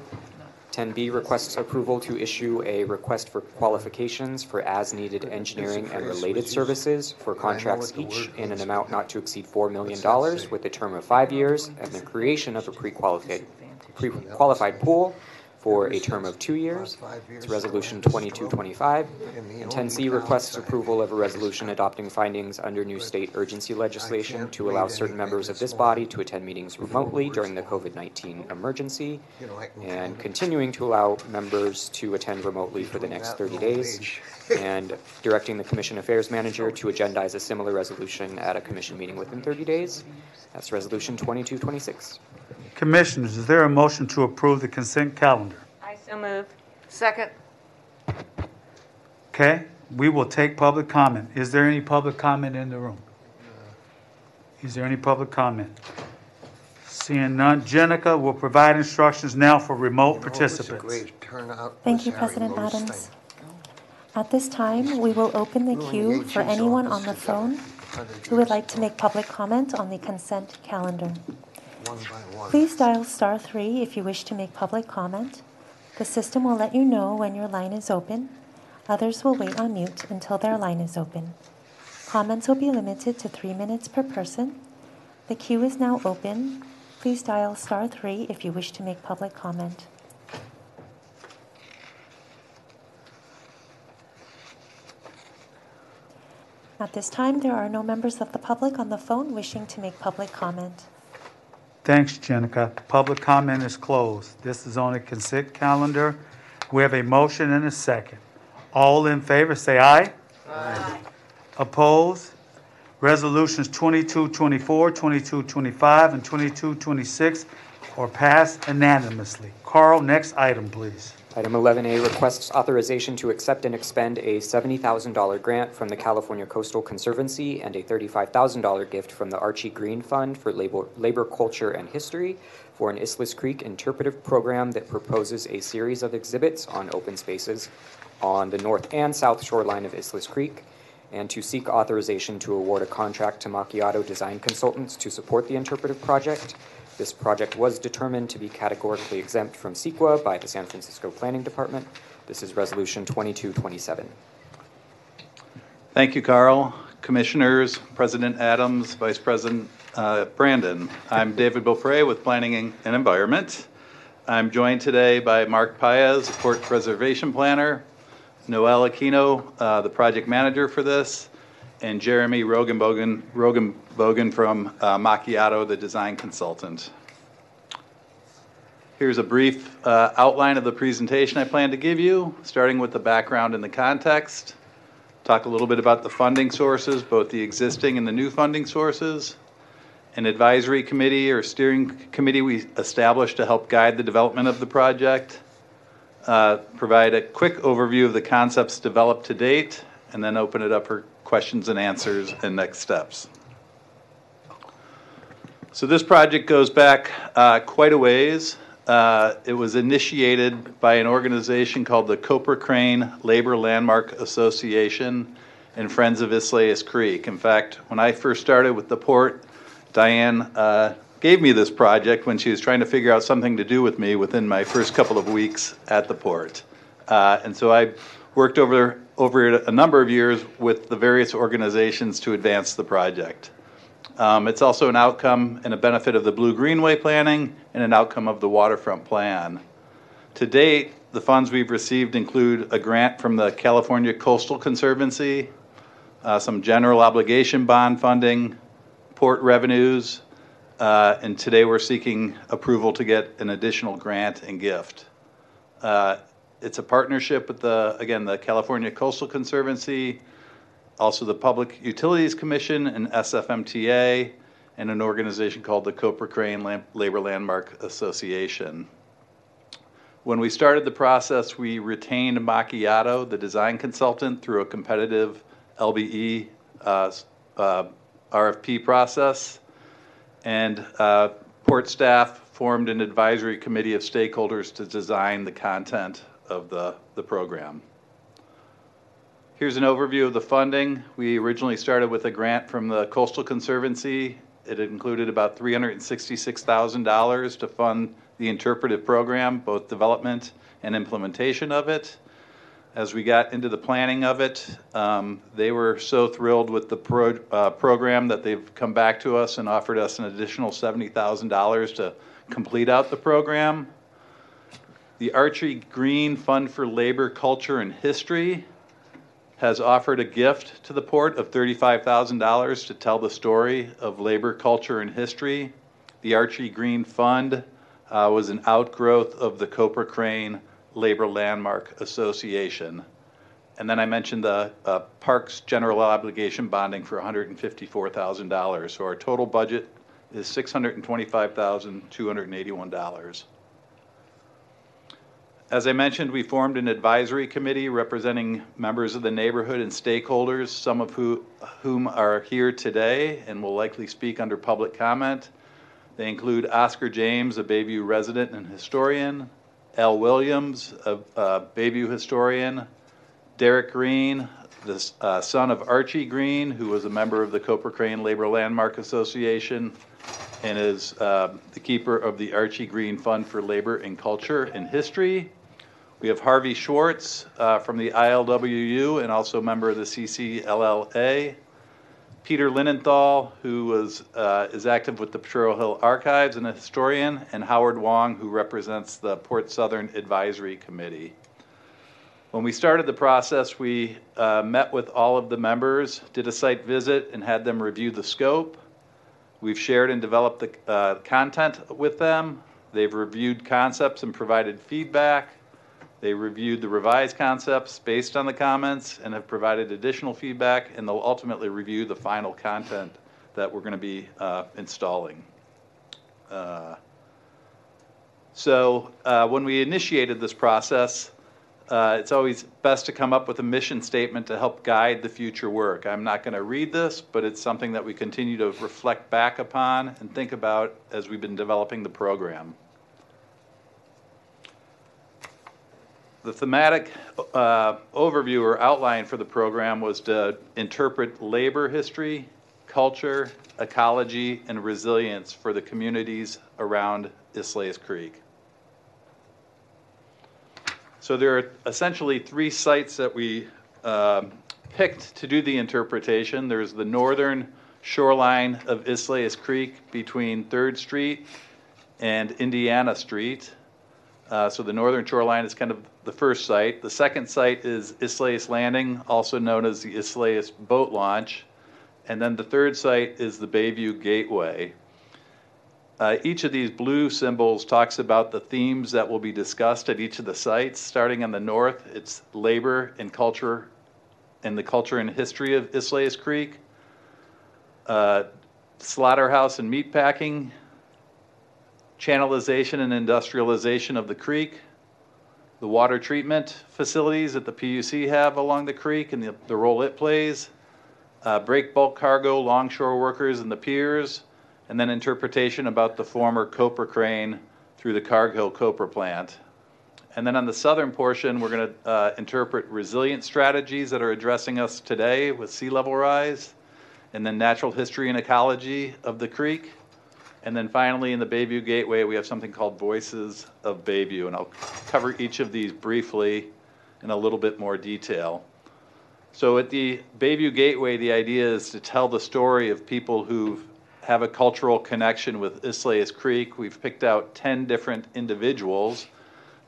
10B requests approval to issue a request for qualifications for as-needed engineering and related services for contracts each in an amount not to exceed $4 million with a term of five years and the creation of a pre-qualified pre-qualified pool for a term of two years. It's Resolution 2225. And 10C requests approval of a resolution adopting findings under new state urgency legislation to allow certain members of this body to attend meetings remotely during the COVID-19 emergency and continuing to allow members to attend remotely for the next 30 days and directing the Commission Affairs Manager to agendize a similar resolution at a commission meeting within 30 days. That's Resolution 2226. Commissioners, is there a motion to approve the consent calendar? I so move. Second. Okay, we will take public comment. Is there any public comment in the room? Is there any public comment? Seeing none, Jenica will provide instructions now for remote You know, it was a participants. Thank you, President Lowe's Adams. At this time, we will open the We were in queue for anyone on the phone who would like to make public comment on the consent calendar. One by one. Please dial star three if you wish to make public comment. The system will let you know when your line is open. Others will wait on mute until their line is open. Comments will be limited to three minutes per person. The queue is now open. Please dial star three if you wish to make public comment. At this time, there are no members of the public on the phone wishing to make public comment. Thanks, Jenica. Public comment is closed. This is on a consent calendar. We have a motion and a second. All in favor, say aye. Aye. Opposed? Resolutions 2224, 2225, and 2226 are passed unanimously. Carl, next item, please. Item 11A requests authorization to accept and expend a $70,000 grant from the California Coastal Conservancy and a $35,000 gift from the Archie Green Fund for labor, labor, culture, and history for an Islais Creek interpretive program that proposes a series of exhibits on open spaces on the north and south shoreline of Islais Creek, and to seek authorization to award a contract to Macchiato Design Consultants to support the interpretive project. This project was determined to be categorically exempt from CEQA by the San Francisco Planning Department. This is Resolution 2227. Thank you, Carl. Commissioners, President Adams, Vice President uh, Brandon. I'm David Beaupre with Planning and Environment. I'm joined today by Mark Paez, Port Preservation Planner, Noel Aquino, uh, the project manager for this, and Jeremy Rogenbogen from uh, Macchiato, the design consultant. Here's a brief uh, outline of the presentation I plan to give you, starting with the background and the context. Talk a little bit about the funding sources, both the existing and the new funding sources. An advisory committee or steering committee we established to help guide the development of the project. Uh, provide a quick overview of the concepts developed to date, and then open it up for questions and answers and next steps. So this project goes back uh, quite a ways. Uh, it was initiated by an organization called the Copra Crane Labor Landmark Association and Friends of Islais Creek. In fact, when I first started with the port, Diane uh, gave me this project when she was trying to figure out something to do with me within my first couple of weeks at the port. Uh, and so I worked over over a number of years with the various organizations to advance the project. Um, it's also an outcome and a benefit of the Blue Greenway planning and an outcome of the waterfront plan. To date, the funds we've received include a grant from the California Coastal Conservancy, uh, some general obligation bond funding, port revenues, uh, and today we're seeking approval to get an additional grant and gift. Uh, it's a partnership with the, again, the California Coastal Conservancy, also the Public Utilities Commission and SFMTA, and an organization called the Copra Crane Labor Landmark Association. When we started the process, we retained Macchiato, the design consultant, through a competitive LBE uh, uh, RFP process. And uh, port staff formed an advisory committee of stakeholders to design the content of the, the program. Here's an overview of the funding. We originally started with a grant from the Coastal Conservancy. It included about $366,000 to fund the interpretive program, both development and implementation of it. As we got into the planning of it, um, they were so thrilled with the pro, uh, program that they've come back to us and offered us an additional $70,000 to complete out the program. The Archie Green Fund for Labor, Culture, and History has offered a gift to the port of $35,000 to tell the story of labor, culture, and history. The Archie Green Fund uh, was an outgrowth of the Copra Crane Labor Landmark Association. And then I mentioned the uh, Parks General Obligation Bonding for $154,000. So our total budget is $625,281. As I mentioned, we formed an advisory committee representing members of the neighborhood and stakeholders, some of who, whom are here today and will likely speak under public comment. They include Oscar James, a Bayview resident and historian, Al Williams, a, a Bayview historian, Derek Green, the uh, son of Archie Green, who was a member of the Copra Crane Labor Landmark Association and is uh, the keeper of the Archie Green Fund for Labor and Culture and History. We have Harvey Schwartz uh, from the ILWU and also a member of the CCLLA. Peter Linenthal, who was, uh, is active with the Potrero Hill Archives and a historian, and Howard Wong, who represents the Port Southern Advisory Committee. When we started the process, we uh, met with all of the members, did a site visit, and had them review the scope. We've shared and developed the uh, content with them. They've reviewed concepts and provided feedback. They reviewed the revised concepts based on the comments and have provided additional feedback, and they'll ultimately review the final content that we're going to be uh, installing. Uh, So uh, when we initiated this process, uh, it's always best to come up with a mission statement to help guide the future work. I'm not going to read this, but it's something that we continue to reflect back upon and think about as we've been developing the program. The thematic uh, overview or outline for the program was to interpret labor history, culture, ecology, and resilience for the communities around Islais Creek. So there are essentially three sites that we um, picked to do the interpretation. There's the northern shoreline of Islais Creek between Third Street and Indiana Street. Uh, so the northern shoreline is kind of the first site. The second site is Islais Landing, also known as the Islais Boat Launch. And then the third site is the Bayview Gateway. Uh, each of these blue symbols talks about the themes that will be discussed at each of the sites. Starting on the north, it's labor and culture and the culture and history of Islais Creek, uh, slaughterhouse and meatpacking, channelization and industrialization of the creek, the water treatment facilities that the PUC have along the creek and the, the role it plays, uh, break bulk cargo, longshore workers, and the piers, and then interpretation about the former Copra crane through the Cargill Copra plant. And then on the southern portion, we're going to uh, interpret resilient strategies that are addressing us today with sea level rise, and then natural history and ecology of the creek. And then finally, in the Bayview Gateway, we have something called Voices of Bayview, and I'll cover each of these briefly in a little bit more detail. So at the Bayview Gateway, the idea is to tell the story of people who have a cultural connection with Islais Creek. We've picked out 10 different individuals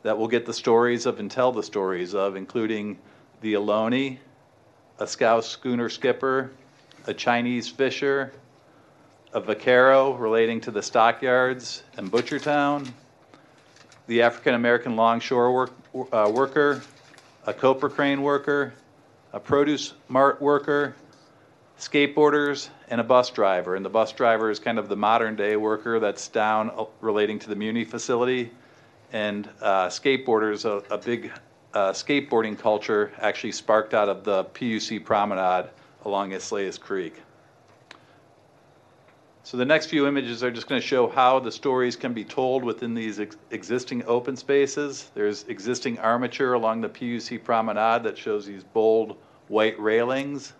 that will get the stories of and tell the stories of, including the Ohlone, a scow schooner skipper, a Chinese fisher, a vaquero relating to the stockyards and Butchertown, the African American longshore work, uh, worker, a Copra crane worker, a produce mart worker, skateboarders, and a bus driver. And the bus driver is kind of the modern day worker that's down uh, relating to the Muni facility. And uh, skateboarders, a, a big uh, skateboarding culture actually sparked out of the PUC promenade along Islais Creek. So the next few images are just going to show how the stories can be told within these ex existing open spaces. There's existing armature along the PUC promenade that shows these bold white railings.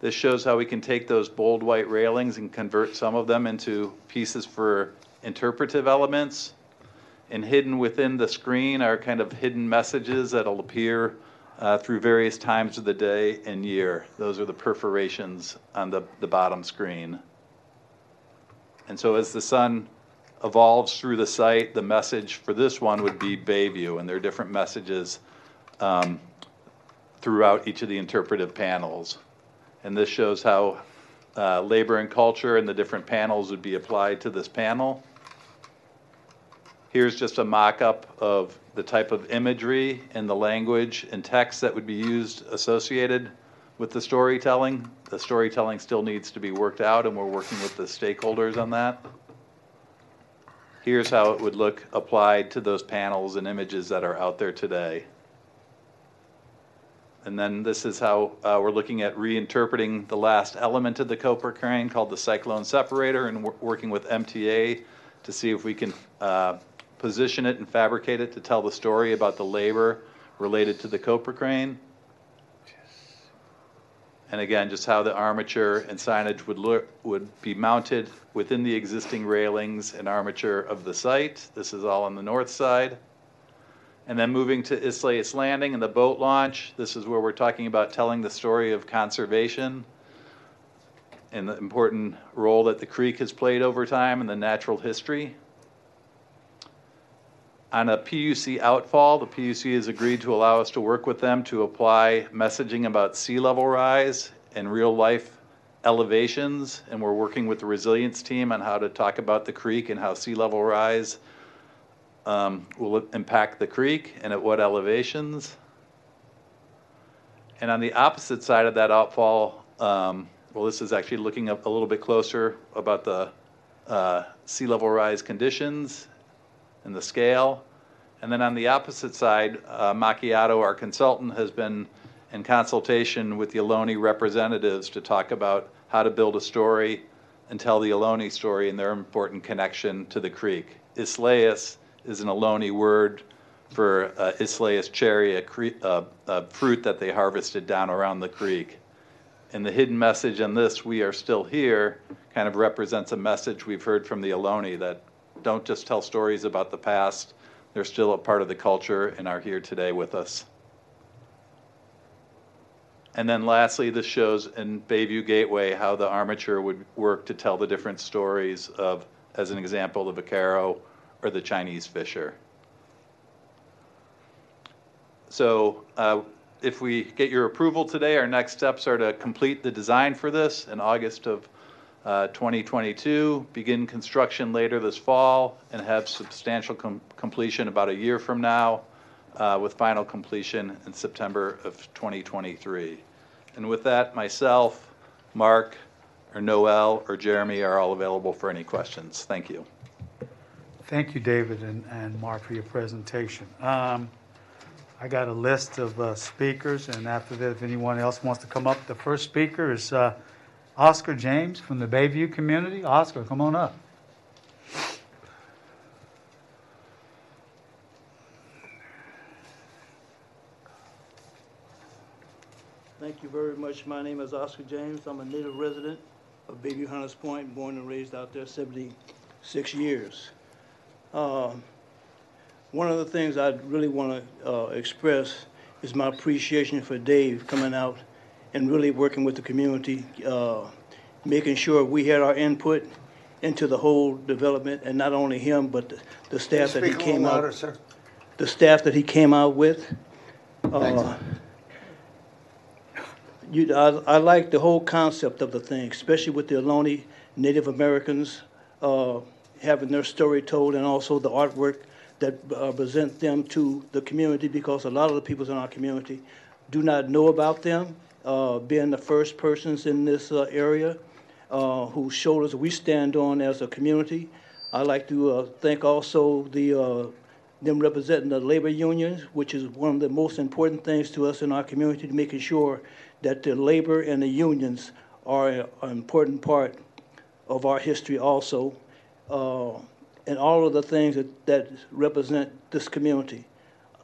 This shows how we can take those bold white railings and convert some of them into pieces for interpretive elements. And hidden within the screen are kind of hidden messages that'll appear uh, through various times of the day and year. Those are the perforations on the, the bottom screen. And so as the sun evolves through the site, the message for this one would be Bayview, and there are different messages um, throughout each of the interpretive panels. And this shows how uh, labor and culture and the different panels would be applied to this panel. Here's just a mock-up of the type of imagery and the language and text that would be used associated with the storytelling. The storytelling still needs to be worked out, and we're working with the stakeholders on that. Here's how it would look applied to those panels and images that are out there today. And then this is how uh, we're looking at reinterpreting the last element of the Copra crane called the cyclone separator and working with MTA to see if we can uh, position it and fabricate it to tell the story about the labor related to the Copra crane. And again, just how the armature and signage would look, would be mounted within the existing railings and armature of the site. This is all on the north side. And then moving to Islais Landing and the boat launch, this is where we're talking about telling the story of conservation and the important role that the creek has played over time in the natural history. On a PUC outfall, the PUC has agreed to allow us to work with them to apply messaging about sea level rise and real life elevations. And we're working with the resilience team on how to talk about the creek and how sea level rise um, will impact the creek and at what elevations. And on the opposite side of that outfall, um, well, this is actually looking a little bit closer about the uh, sea level rise conditions and the scale. And then on the opposite side, uh, Macchiato, our consultant, has been in consultation with the Ohlone representatives to talk about how to build a story and tell the Ohlone story and their important connection to the creek. Isleus is an Ohlone word for uh, Isleus cherry, a, cre- uh, a fruit that they harvested down around the creek. And the hidden message in this, we are still here, kind of represents a message we've heard from the Ohlone that don't just tell stories about the past, they're still a part of the culture and are here today with us. And then lastly, this shows in Bayview Gateway how the armature would work to tell the different stories of, as an example, the Vaquero or the Chinese fisher. So uh, if we get your approval today, our next steps are to complete the design for this in August of uh, 2022, begin construction later this fall, and have substantial com- completion about a year from now, uh, with final completion in September of 2023. And with that, myself, Mark, or Noel, or Jeremy are all available for any questions. Thank you. Thank you, David and, and Mark, for your presentation. Um, I got a list of uh, speakers, and after that, if anyone else wants to come up, the first speaker is uh, Oscar James from the Bayview community. Oscar, come on up. Thank you very much. My name is Oscar James. I'm a native resident of Bayview Hunters Point, born and raised out there 76 years. Uh, one of the things I really want to uh, express is my appreciation for Dave coming out and really working with the community, uh, making sure we had our input into the whole development, and not only him, but the, the staff that he Speak a little came louder, out. sir. The staff that he came out with. Uh, you, I, I like the whole concept of the thing, especially with the Ohlone Native Americans uh, having their story told, and also the artwork that uh, present them to the community, because a lot of the people in our community do not know about them, being the first persons in this uh, area uh, whose shoulders we stand on as a community. I'd like to uh, thank also the uh, them representing the labor unions, which is one of the most important things to us in our community, making sure that the labor and the unions are an important part of our history also, uh, and all of the things that, that represent this community.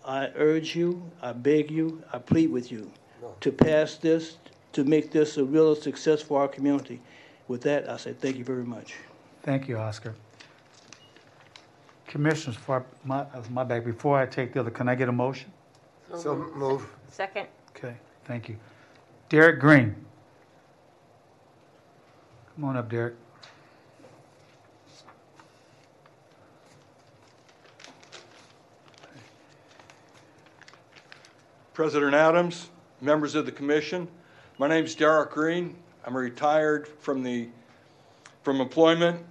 I urge you, I beg you, I plead with you to pass this, to make this a real success for our community. With that, I say thank you very much. Thank you, Oscar. Commissioners, for my, uh, my back, before I take the other, can I get a motion? So move. Second. Okay, thank you. Derek Green. Come on up, Derek. President Adams, members of the commission, my name is Derek Green. I'm retired from the, from employment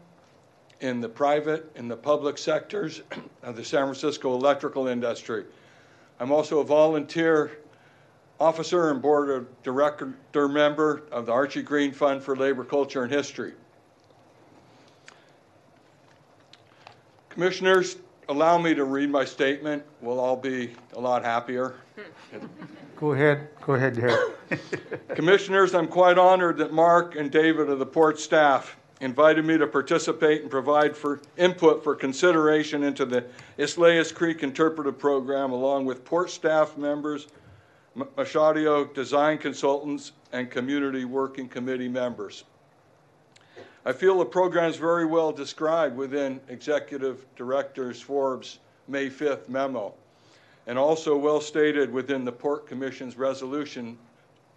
in the private and the public sectors of the San Francisco electrical industry. I'm also a volunteer officer and board of director member of the Archie Green Fund for Labor, Culture, and History. Commissioners, allow me to read my statement. We'll all be a lot happier. Go ahead, go ahead, Derek. Commissioners, I'm quite honored that Mark and David of the port staff invited me to participate and provide for input for consideration into the Islais Creek Interpretive Program along with port staff members, Machadio design consultants, and community working committee members. I feel the program is very well described within Executive Director Forbes' May 5th memo and also well stated within the Port Commission's Resolution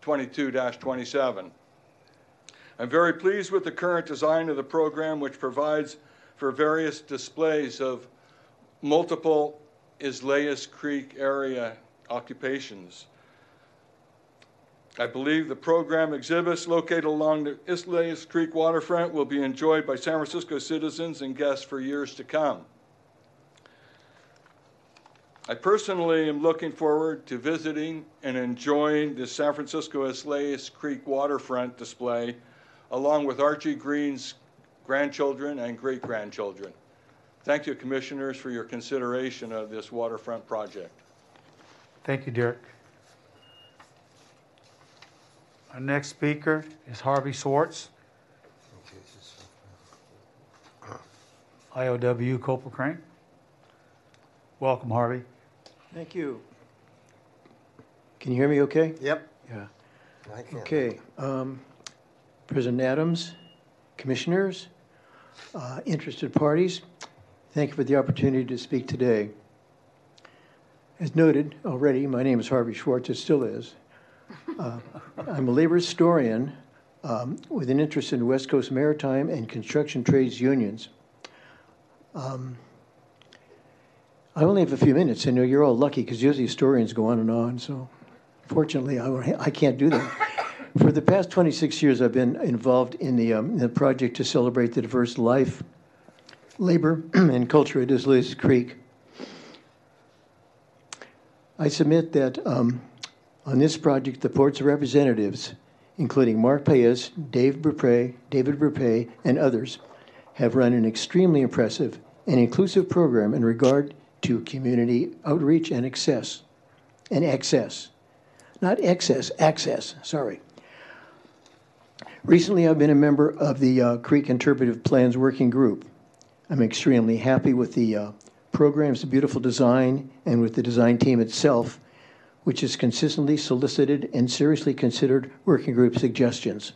22-27. I'm very pleased with the current design of the program, which provides for various displays of multiple Islais Creek area occupations. I believe the program exhibits located along the Islais Creek waterfront will be enjoyed by San Francisco citizens and guests for years to come. I personally am looking forward to visiting and enjoying the San Francisco Escaldes Creek waterfront display along with Archie Green's grandchildren and great-grandchildren. Thank you, Commissioners, for your consideration of this waterfront project. Thank you, Derek. Our next speaker is Harvey Schwartz, IOW Copra Crane. Welcome, Harvey. Thank you. Can you hear me okay? Yep. Yeah. I can. Okay. um, President Adams, Commissioners, uh, interested parties, thank you for the opportunity to speak today. As noted already, my name is Harvey Schwartz, it still is. Uh, I'm a labor historian um, with an interest in West Coast maritime and construction trades unions. Um, I only have a few minutes. I know you're all lucky because usually historians go on and on. So, fortunately, I, I can't do that. For the past 26 years, I've been involved in the, um, the project to celebrate the diverse life, labor, and culture at Islais Creek. I submit that um, on this project, the port's representatives, including Mark Paez, Dave Beaupre, David Beaupre, and others, have run an extremely impressive and inclusive program in regard to community outreach and access, and access, not excess, access, sorry. Recently, I've been a member of the uh, Creek Interpretive Plans Working Group. I'm extremely happy with the uh, program's beautiful design and with the design team itself, which has consistently solicited and seriously considered working group suggestions.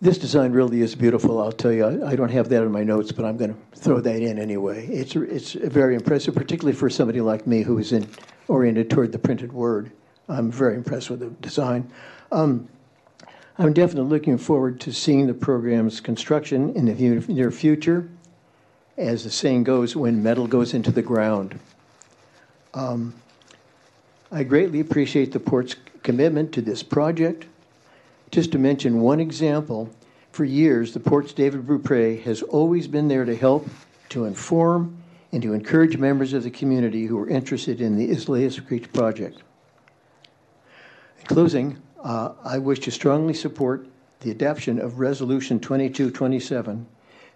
This design really is beautiful, I'll tell you. I, I don't have that in my notes, but I'm going to throw that in anyway. It's, it's very impressive, particularly for somebody like me who is in, oriented toward the printed word. I'm very impressed with the design. Um, I'm definitely looking forward to seeing the program's construction in the near future. As the saying goes, when metal goes into the ground. Um, I greatly appreciate the port's commitment to this project. Just to mention one example, for years, the port's David Beaupre has always been there to help, to inform, and to encourage members of the community who are interested in the Islais Creek project. In closing, uh, I wish to strongly support the adoption of Resolution 2227.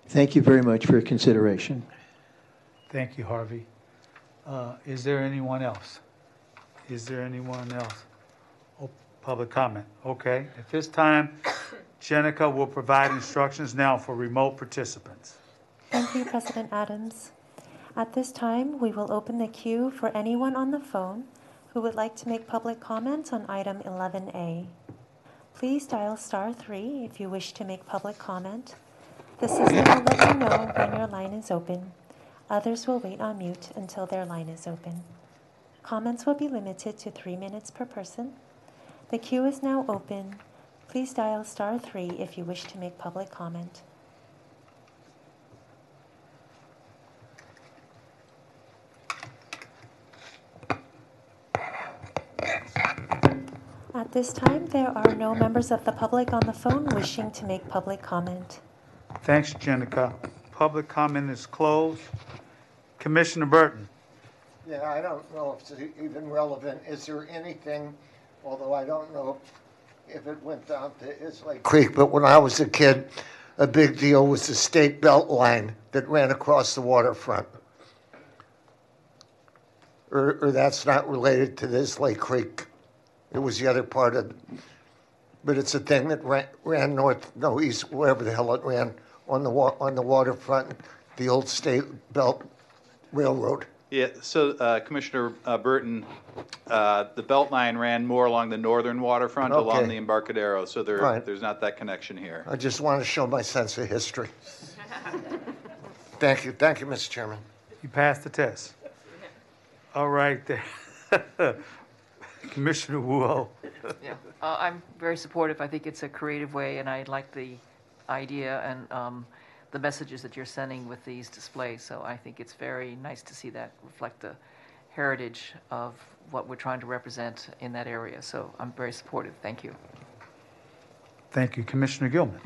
Thank you very much for your consideration. Thank you, Harvey. Uh, Is there anyone else? Is there anyone else? Oh, Public comment, okay. At this time, Jenica will provide instructions now for remote participants. Thank you, President Adams. At this time, we will open the queue for anyone on the phone who would like to make public comment on item 11A. Please dial star three if you wish to make public comment. The system will let you know when your line is open. Others will wait on mute until their line is open. Comments will be limited to three minutes per person. The queue is now open. Please dial star three if you wish to make public comment. At this time, there are no members of the public on the phone wishing to make public comment. Thanks, Jenica. Public comment is closed. Commissioner Burton. Yeah, I don't know if it's even relevant. Is there anything, although I don't know if it went down to Islais Creek, but when I was a kid, a big deal was the state belt line that ran across the waterfront. Or, or that's not related to the Islais Creek. It was the other part of, but it's a thing that ran, ran north, no, east, wherever the hell it ran, on the wa, on the waterfront, the old state belt railroad. Yeah, so uh, Commissioner uh, Burton, uh, the Beltline ran more along the northern waterfront along the Embarcadero, so there, Right. there's not that connection here. I just want to show my sense of history. Thank you, thank you, Mr. Chairman. You passed the test. All right, there. Commissioner Wu. Yeah, uh, I'm very supportive. I think it's a creative way, and I like the idea and um, the messages that you're sending with these displays. So I think it's very nice to see that reflect the heritage of what we're trying to represent in that area. So I'm very supportive. Thank you. Thank you, Commissioner Gilman.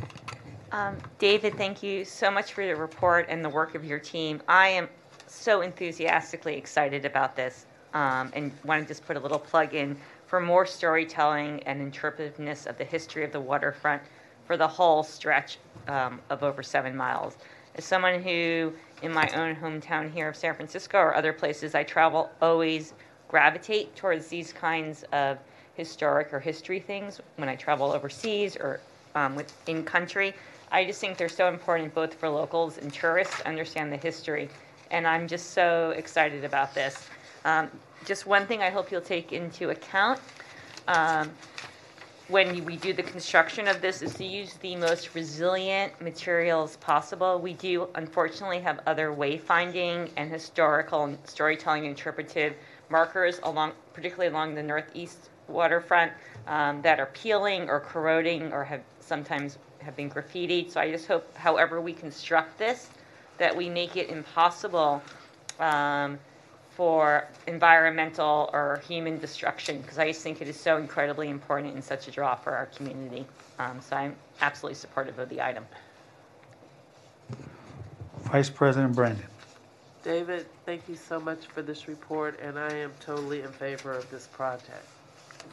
Um, David, thank you so much for your report and the work of your team. I am so enthusiastically excited about this um, and want to just put a little plug in for more storytelling and interpretiveness of the history of the waterfront for the whole stretch um, of over seven miles. As someone who, in my own hometown here of San Francisco or other places I travel, always gravitate towards these kinds of historic or history things when I travel overseas or um, in country. I just think they're so important both for locals and tourists to understand the history. And I'm just so excited about this. Um, just one thing I hope you'll take into account um, when we do the construction of this is to use the most resilient materials possible. We do unfortunately have other wayfinding and historical and storytelling interpretive markers along, particularly along the northeast waterfront, um, that are peeling or corroding or have sometimes have been graffitied. So I just hope, however we construct this, that we make it impossible um, for environmental or human destruction, because I just think it is so incredibly important and such a draw for our community. Um, so I'm absolutely supportive of the item. Vice President Brandon. David, thank you so much for this report, and I am totally in favor of this project.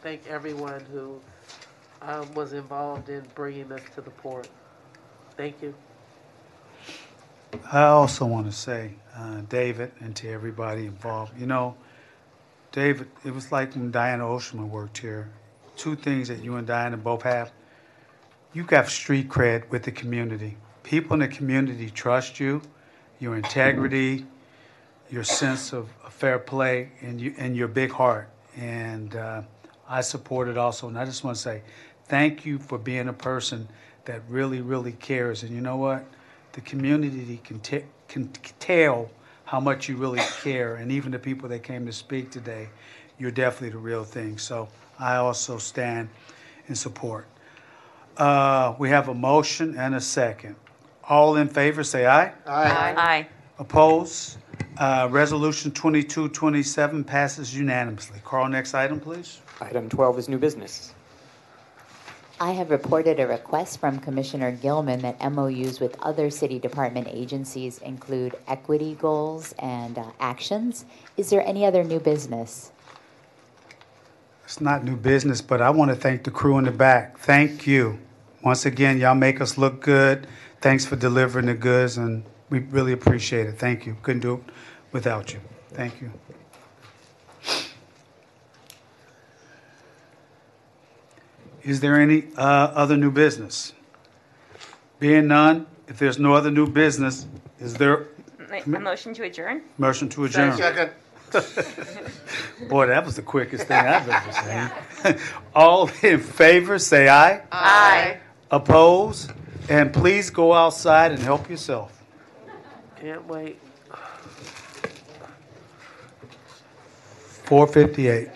Thank everyone who um, was involved in bringing this to the port. Thank you. I also want to say, uh, David, and to everybody involved, you know, David, it was like when Diana Oshima worked here. Two things that you and Diana both have. You got street cred with the community. People in the community trust you, your integrity, your sense of fair play, and, you, and your big heart. And uh, I support it also. And I just want to say thank you for being a person that really, really cares. And you know what? The community can, t- can tell how much you really care. And even the people that came to speak today, you're definitely the real thing. So I also stand in support. Uh, we have a motion and a second. All in favor, say aye. Aye. Aye. Oppose? Uh, Resolution 2227 passes unanimously. Carl, next item, please. Item 12 is new business. I have reported a request from Commissioner Gilman that MOUs with other city department agencies include equity goals and uh, actions. Is there any other new business? It's not new business, but I want to thank the crew in the back. Thank you. Once again, y'all make us look good. Thanks for delivering the goods, and we really appreciate it. Thank you. Couldn't do it without you. Thank you. Is there any uh, other new business? Being none, if there's no other new business, is there A motion to adjourn? motion to adjourn? Second. Boy, that was the quickest thing I've ever seen. All in favor, say aye. Aye. Oppose? And please go outside and help yourself. Can't wait. 458.